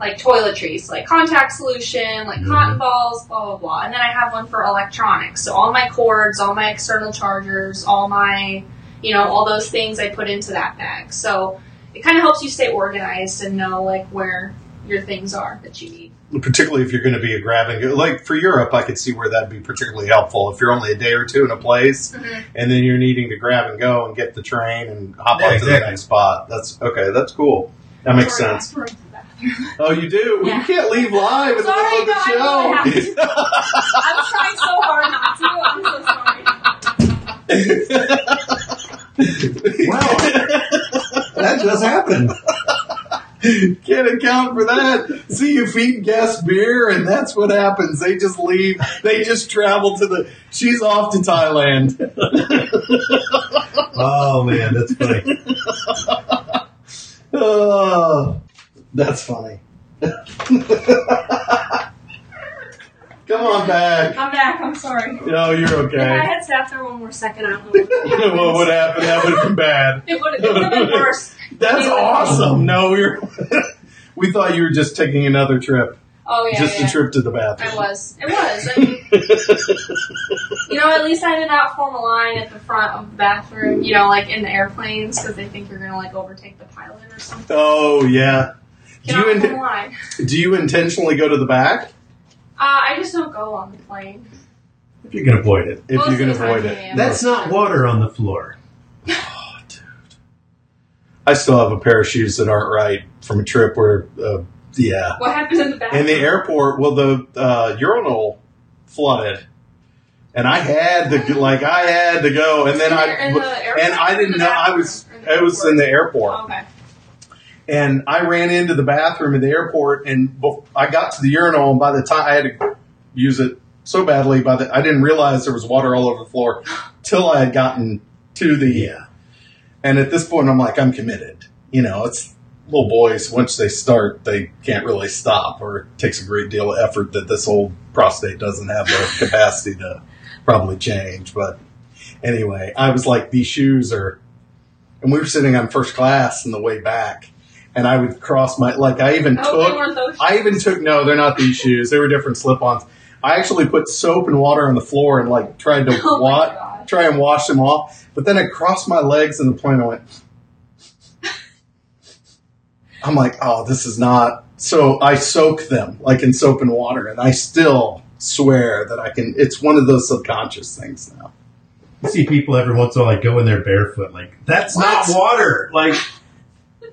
Speaker 5: like toiletries, like contact solution, like
Speaker 2: Mhm.
Speaker 5: cotton balls, blah blah blah. And then I have one for electronics, so all my cords, all my external chargers, all my you know all those things I put into that bag. So it kind of helps you stay organized and know like where your things are that you need.
Speaker 1: Particularly if you're going to be a grab and go. Like for Europe, I could see where that'd be particularly helpful. If you're only a day or two in a place,
Speaker 5: Mhm.
Speaker 1: and then you're needing to grab and go and get the train and hop
Speaker 2: Yeah,
Speaker 1: on to the
Speaker 2: exactly.
Speaker 1: next spot. That's okay. That's cool. That makes
Speaker 5: Sorry,
Speaker 1: sense.
Speaker 5: I have to run to the bathroom.
Speaker 1: Oh, you do?
Speaker 5: Yeah.
Speaker 1: You can't leave live in the
Speaker 5: Sorry,
Speaker 1: middle of the
Speaker 5: no, I really
Speaker 1: show.
Speaker 5: I'm trying so hard not to. I'm so sorry.
Speaker 2: Wow. that just happened.
Speaker 1: Can't account for that. See, you feed guests beer, and that's what happens. They just leave. They just travel to the. She's off to Thailand.
Speaker 2: Oh man, that's funny.
Speaker 1: Oh, that's funny. Come on back.
Speaker 5: I'm back. I'm sorry.
Speaker 1: No, you're
Speaker 5: If I
Speaker 1: okay.
Speaker 5: had sat there one more second, I don't know. What
Speaker 1: what would happen? That would have been bad.
Speaker 5: it would have been worse.
Speaker 1: That's awesome. No, you're. we thought you were just taking another trip,
Speaker 5: Oh yeah,
Speaker 1: just
Speaker 5: yeah.
Speaker 1: a trip to the bathroom.
Speaker 5: I was. It was. I mean, you know, at least I did not form a line at the front of the bathroom. You know, like in the airplanes because they think you're gonna like overtake the pilot or something.
Speaker 1: Oh yeah. Do you
Speaker 5: form a
Speaker 1: in,
Speaker 5: line.
Speaker 1: do you intentionally go to the back
Speaker 5: Uh, I just don't go on the plane.
Speaker 2: If you can avoid it.
Speaker 1: if
Speaker 5: Most
Speaker 1: you
Speaker 5: of
Speaker 1: can
Speaker 5: the time
Speaker 1: avoid
Speaker 5: I
Speaker 1: it?
Speaker 5: am.
Speaker 2: That's not water on the floor. Oh, dude.
Speaker 1: I still have a pair of shoes that aren't right from a trip where, uh, yeah,
Speaker 5: What happened in the bathroom?
Speaker 1: in the airport. Well, the uh, urinal flooded, and I had to like I had to go, and then I
Speaker 5: in the airport
Speaker 1: and I didn't know I was
Speaker 5: Or the
Speaker 1: it was in the airport.
Speaker 5: Oh, okay.
Speaker 1: And I ran into the bathroom at the airport, and I got to the urinal, and by the time I had to use it so badly, by the I didn't realize there was water all over the floor till I had gotten to the.
Speaker 2: Yeah.
Speaker 1: And at this point, I'm like, I'm committed. You know, it's little boys. Once they start, they can't really stop, or it takes a great deal of effort that this old prostate doesn't have the capacity to probably change. But anyway, I was like, these shoes are, and we were sitting on first class on the way back, and I would cross my like I even
Speaker 5: I hope they
Speaker 1: took
Speaker 5: weren't those.
Speaker 1: I even took no, they're not these shoes. They were different slip-ons. I actually put soap and water on the floor and like tried to
Speaker 5: Oh my
Speaker 1: wa-
Speaker 5: God.
Speaker 1: try and wash them off. But then I crossed my legs and the point I went. I'm like, oh, this is not. So I soak them like in soap and water, and I still swear that I can. It's one of those subconscious things now.
Speaker 2: You see people every once in a while like go in there barefoot. Like that's not water. Like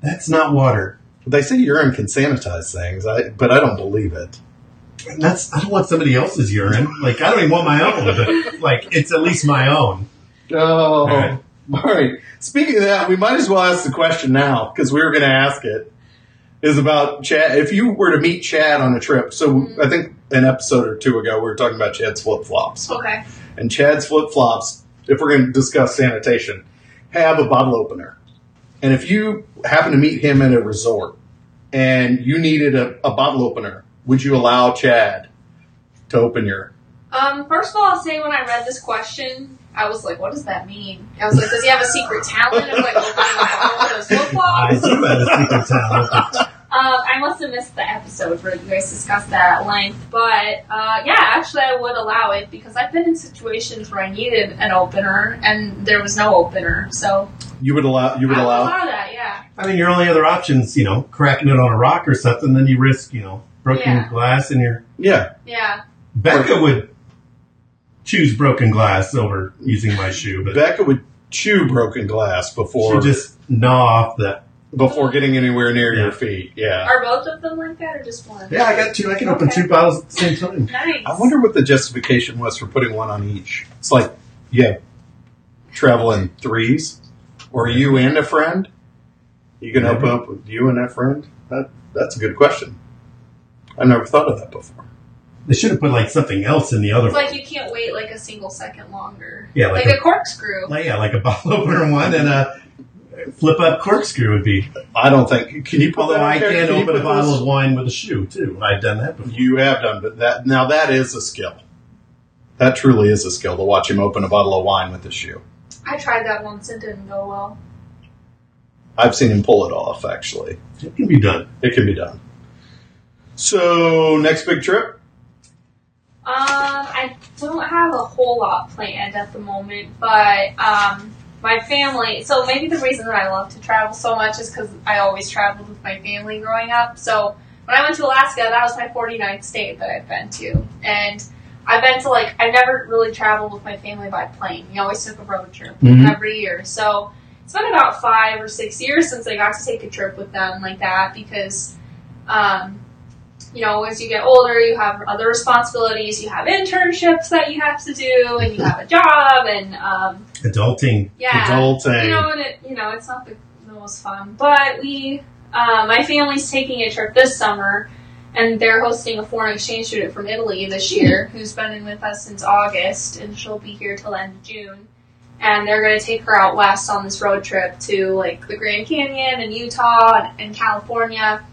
Speaker 2: that's not water.
Speaker 1: They say urine can sanitize things, I, but I don't believe it.
Speaker 2: And that's I don't want somebody else's urine. Like I don't even want my own. But like it's at least my own.
Speaker 1: Oh,
Speaker 2: right.
Speaker 1: all right. Speaking of that, we might as well ask the question now because we were going to ask it. Is about Chad. If you were to meet Chad on a trip, so mm-hmm. I think an episode or two ago we were talking about Chad's flip flops,
Speaker 5: Okay.
Speaker 1: and Chad's flip flops. If we're going to discuss sanitation, have a bottle opener, and if you happen to meet him at a resort and you needed a, a bottle opener, would you allow Chad to open your?
Speaker 5: Um, first of all, I'll say when I read this question, I was like, what does that mean? I was like, does he have a secret talent of like opening the door with his flip
Speaker 2: I do have a secret talent.
Speaker 5: Um, I must have missed the episode where you guys discussed that at length, but uh, yeah, actually, I would allow it because I've been in situations where I needed an opener and there was no opener, so
Speaker 1: You would allow. You would
Speaker 5: I would
Speaker 1: allow.
Speaker 5: allow that. Yeah,
Speaker 2: I mean, your only other options, you know, cracking it on a rock or something. Then you risk, you know, broken
Speaker 5: Yeah.
Speaker 2: glass in your.
Speaker 1: Yeah.
Speaker 5: yeah.
Speaker 2: Becca would choose broken glass over using my shoe, but
Speaker 1: Becca would chew broken glass before
Speaker 2: she just gnaw off the.
Speaker 1: Before getting anywhere near
Speaker 2: Yeah.
Speaker 1: your feet. Yeah.
Speaker 5: Are both of them like that or just one?
Speaker 2: Yeah, I got two. I can open
Speaker 5: Okay.
Speaker 2: two bottles at the same time.
Speaker 5: Nice.
Speaker 1: I wonder what the justification was for putting one on each. It's like, yeah, travel in threes, or you and a friend. You can open up with you and that friend. That that's a good question. I never thought of that before.
Speaker 2: They should have put like something else in the other
Speaker 5: It's
Speaker 2: one.
Speaker 5: like you can't wait like a single second longer.
Speaker 2: Yeah, like
Speaker 5: like,
Speaker 2: a-
Speaker 5: a, corkscrew.
Speaker 2: Like, yeah, like a bottle opener one and a flip up corkscrew would be.
Speaker 1: I don't think. Can you put
Speaker 2: Although
Speaker 1: that on
Speaker 2: I
Speaker 1: there?
Speaker 2: can
Speaker 1: you
Speaker 2: open a
Speaker 1: put
Speaker 2: bottle
Speaker 1: those-
Speaker 2: of wine with a shoe too. I've done that before.
Speaker 1: You have done, but that now that is a skill. That truly is a skill to watch him open a bottle of wine with a shoe.
Speaker 5: I tried that once and didn't go well.
Speaker 1: I've seen him pull it off. Actually,
Speaker 2: It can be done.
Speaker 1: it can be done. So next big trip.
Speaker 5: Um, I don't have a whole lot planned at the moment, but um, my family. So maybe the reason that I love to travel so much is because I always traveled with my family growing up. So when I went to Alaska, that was my 49th state that I've been to, and I've been to like I never really traveled with my family by plane. We always took a road trip
Speaker 1: Mhm.
Speaker 5: every year. So it's been about five or six years since I got to take a trip with them like that because. Um, you know, as you get older, you have other responsibilities. You have internships that you have to do, and you have a job, and um,
Speaker 2: Adulting.
Speaker 5: yeah,
Speaker 1: Adulting.
Speaker 5: you know, and it, you know, it's not the, the most fun. But we, uh, my family's taking a trip this summer, and they're hosting a foreign exchange student from Italy this year, who's been in with us since August, and she'll be here till end of June. And they're going to take her out west on this road trip to like the Grand Canyon and Utah and, and California.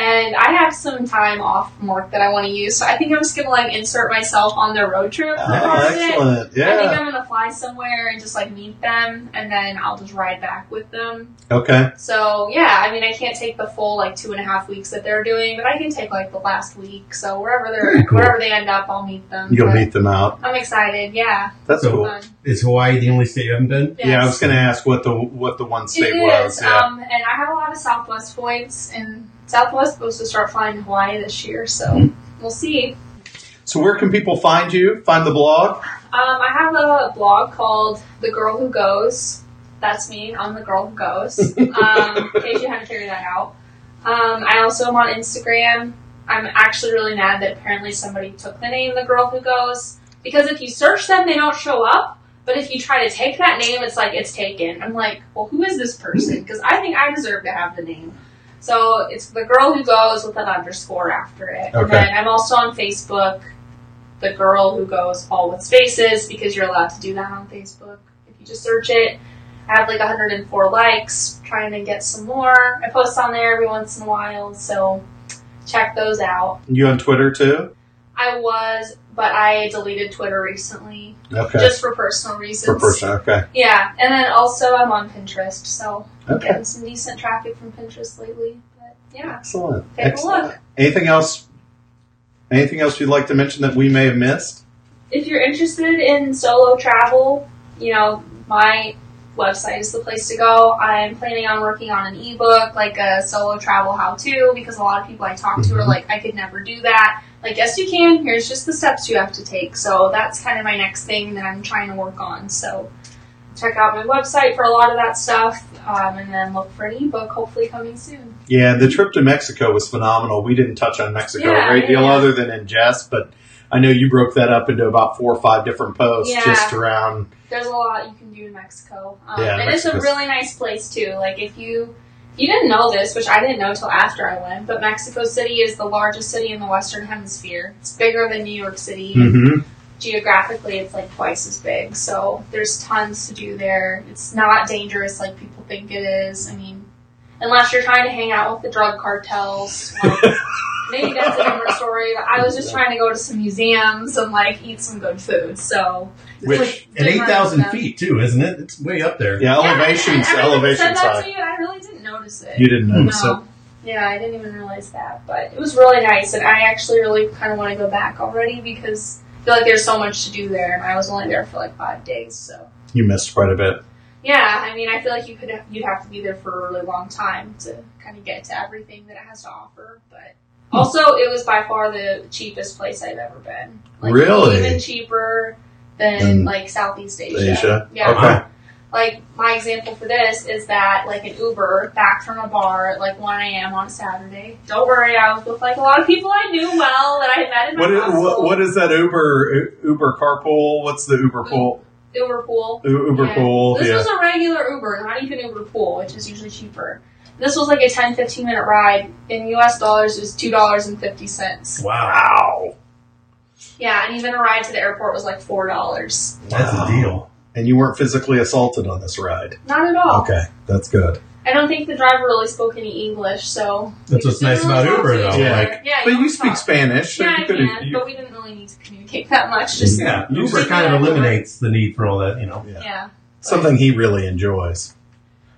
Speaker 5: And I have some time off from work that I want to use, so I think I'm just gonna like insert myself on their road trip.
Speaker 1: Oh,
Speaker 5: part of it.
Speaker 1: excellent.
Speaker 5: I think I'm gonna fly somewhere and just like meet them, and then I'll just ride back with them.
Speaker 1: Okay.
Speaker 5: So yeah, I mean, I can't take the full like two and a half weeks that they're doing, but I can take like the last week. So wherever they're,
Speaker 2: cool.
Speaker 5: wherever they end up, I'll meet them.
Speaker 1: You'll
Speaker 5: But
Speaker 1: meet them out.
Speaker 5: I'm excited. Yeah,
Speaker 1: That's
Speaker 2: So-
Speaker 1: cool.
Speaker 5: fun.
Speaker 2: Is Hawaii the only state you haven't been?
Speaker 1: Yeah, I was going to ask what the what the one state
Speaker 5: It
Speaker 1: was.
Speaker 5: is,
Speaker 1: Yeah.
Speaker 5: um, and I have a lot of Southwest points, and Southwest supposed to start flying to Hawaii this year, so
Speaker 1: Mm-hmm.
Speaker 5: we'll see.
Speaker 1: so where can people find you? Find the blog.
Speaker 5: Um, I have a blog called The Girl Who Goes. That's me. I'm the girl who goes. Um, in case you haven't figured that out. Um, I also am on Instagram. I'm actually really mad that apparently somebody took the name The Girl Who Goes because if you search them, they don't show up. But if you try to take that name, it's like it's taken. I'm like, well, who is this person? Because I think I deserve to have the name. So it's the girl who goes with an underscore after it. And
Speaker 1: Okay.
Speaker 5: then I'm also on Facebook the girl who goes all with spaces because you're allowed to do that on Facebook. If you just search it, I have like 104 likes, trying to get some more. I post on there every once in a while, so check those out.
Speaker 1: You on Twitter too?
Speaker 5: I was but I deleted Twitter recently
Speaker 1: Okay.
Speaker 5: just for personal reasons.
Speaker 1: For person. Okay.
Speaker 5: Yeah, and then also I'm on Pinterest, so I'm getting some decent traffic from Pinterest lately. But yeah,
Speaker 1: Excellent.
Speaker 5: take a look.
Speaker 1: Anything else? Anything else you'd like to mention that we may have missed?
Speaker 5: If you're interested in solo travel, you know my website is the place to go. I'm planning on working on an ebook, like a solo travel how-to, because a lot of people I talk to are
Speaker 1: Mhm.
Speaker 5: like, I could never do that. Like, yes, you can. Here's just the steps you have to take. So that's kind of my next thing that I'm trying to work on. So check out my website for a lot of that stuff, um, and then look for an ebook, hopefully coming soon.
Speaker 1: Yeah, the trip to Mexico was phenomenal. We didn't touch on Mexico
Speaker 5: Yeah,
Speaker 1: a great deal
Speaker 5: yeah.
Speaker 1: other than in jest, but I know you broke that up into about four or five different posts
Speaker 5: Yeah.
Speaker 1: just around.
Speaker 5: There's a lot you can do in Mexico, um,
Speaker 1: Yeah,
Speaker 5: and it's a really nice place too. Like if you you didn't know this, which I didn't know till after I went, but Mexico City is the largest city in the Western Hemisphere. It's bigger than New York City.
Speaker 1: Mm-hmm.
Speaker 5: Geographically, it's like twice as big. So there's tons to do there. It's not dangerous like people think it is. I mean, unless you're trying to hang out with the drug cartels. Like, maybe that's a different story. But I was just trying to go to some museums and like eat some good food. So
Speaker 1: Which-
Speaker 5: like
Speaker 2: At 8,000 feet, too, isn't it? It's way up there.
Speaker 1: Yeah,
Speaker 5: Yeah,
Speaker 1: elevation's
Speaker 5: and everyone
Speaker 1: elevation
Speaker 5: said that
Speaker 1: side.
Speaker 5: to me, I really didn't notice it.
Speaker 1: You didn't notice
Speaker 5: no. Yeah, I didn't even realize that, but it was really nice, and I actually really kind of want to go back already because I feel like there's so much to do there, and I was only there for like five days, so.
Speaker 1: You missed quite a bit.
Speaker 5: yeah. I mean, I feel like you could have, you'd have to be there for a really long time to kind of get to everything that it has to offer, but. Hmm. Also, it was by far the cheapest place I've ever been. Like,
Speaker 1: Really?
Speaker 5: Even cheaper than
Speaker 1: Than
Speaker 5: like Southeast Asia.
Speaker 1: Asia.
Speaker 5: Yeah.
Speaker 1: Okay.
Speaker 5: Like my example for this is that like an Uber back from a bar at like 1 a.m. on a Saturday. Don't worry, I was with like a lot of people I knew well that I had met in my
Speaker 1: What is,
Speaker 5: hostel.
Speaker 1: what, what is that Uber Uber carpool? What's the Uber mm. pool?
Speaker 5: Uber pool.
Speaker 1: Uber
Speaker 5: Yeah.
Speaker 1: pool.
Speaker 5: This
Speaker 1: yeah.
Speaker 5: was a regular Uber, not even Uber pool, which is usually cheaper. This was like a 10, 15 minute ride. In US dollars, it was $2.50.
Speaker 2: Wow.
Speaker 1: wow.
Speaker 5: Yeah, and even a ride to the airport was like $4.
Speaker 2: That's
Speaker 1: Wow.
Speaker 2: a deal.
Speaker 1: And you weren't physically assaulted on this ride.
Speaker 5: Not at all.
Speaker 1: Okay, that's good.
Speaker 5: I don't think the driver really spoke any English, so.
Speaker 2: That's what's nice
Speaker 5: didn't
Speaker 2: about Uber, though.
Speaker 5: each other.
Speaker 2: Like,
Speaker 5: yeah,
Speaker 1: But you
Speaker 5: don't
Speaker 1: speak
Speaker 5: talk.
Speaker 1: Spanish, so
Speaker 5: Yeah,
Speaker 1: you
Speaker 5: I can,
Speaker 1: have.
Speaker 5: but we didn't really need to communicate that much. Just
Speaker 2: yeah,
Speaker 5: you
Speaker 2: Uber
Speaker 5: just
Speaker 2: kind of
Speaker 5: get it
Speaker 2: eliminates the need for all that, you know.
Speaker 5: yeah.
Speaker 1: Something he really enjoys.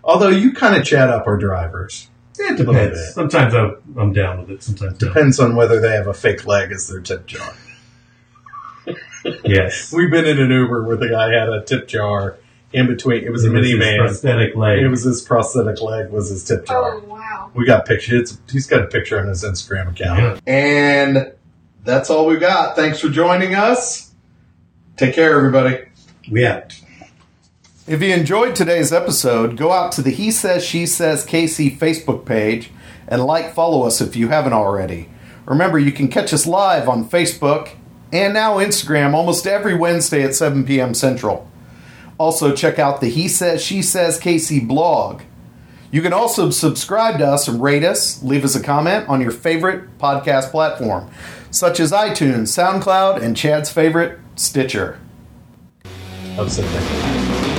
Speaker 1: Although you kind of chat up our drivers.
Speaker 2: It
Speaker 1: little
Speaker 2: depends.
Speaker 1: bit.
Speaker 2: Sometimes I'm, I'm down with it, sometimes no.
Speaker 1: Depends on whether they have a fake leg as their tip jar.
Speaker 2: Yes.
Speaker 1: We've been in an Uber where the guy had a tip jar in between. It was a
Speaker 2: It was his
Speaker 1: minivan.
Speaker 2: prosthetic leg.
Speaker 1: It was his prosthetic leg was his tip jar.
Speaker 5: Oh wow.
Speaker 1: We got pictures. He's got a picture on his Instagram account.
Speaker 2: Yeah.
Speaker 1: And that's all we got. Thanks for joining us. Take care, everybody.
Speaker 2: Yeah.
Speaker 1: If you enjoyed today's episode, go out to the He Says, She Says KC Facebook page and like, follow us if you haven't already. Remember, you can catch us live on Facebook and now Instagram almost every Wednesday at 7 p.m. Central. Also, check out the He Says, She Says KC blog. You can also subscribe to us and rate us, leave us a comment on your favorite podcast platform, such as iTunes, SoundCloud, and Chad's favorite, Stitcher. There.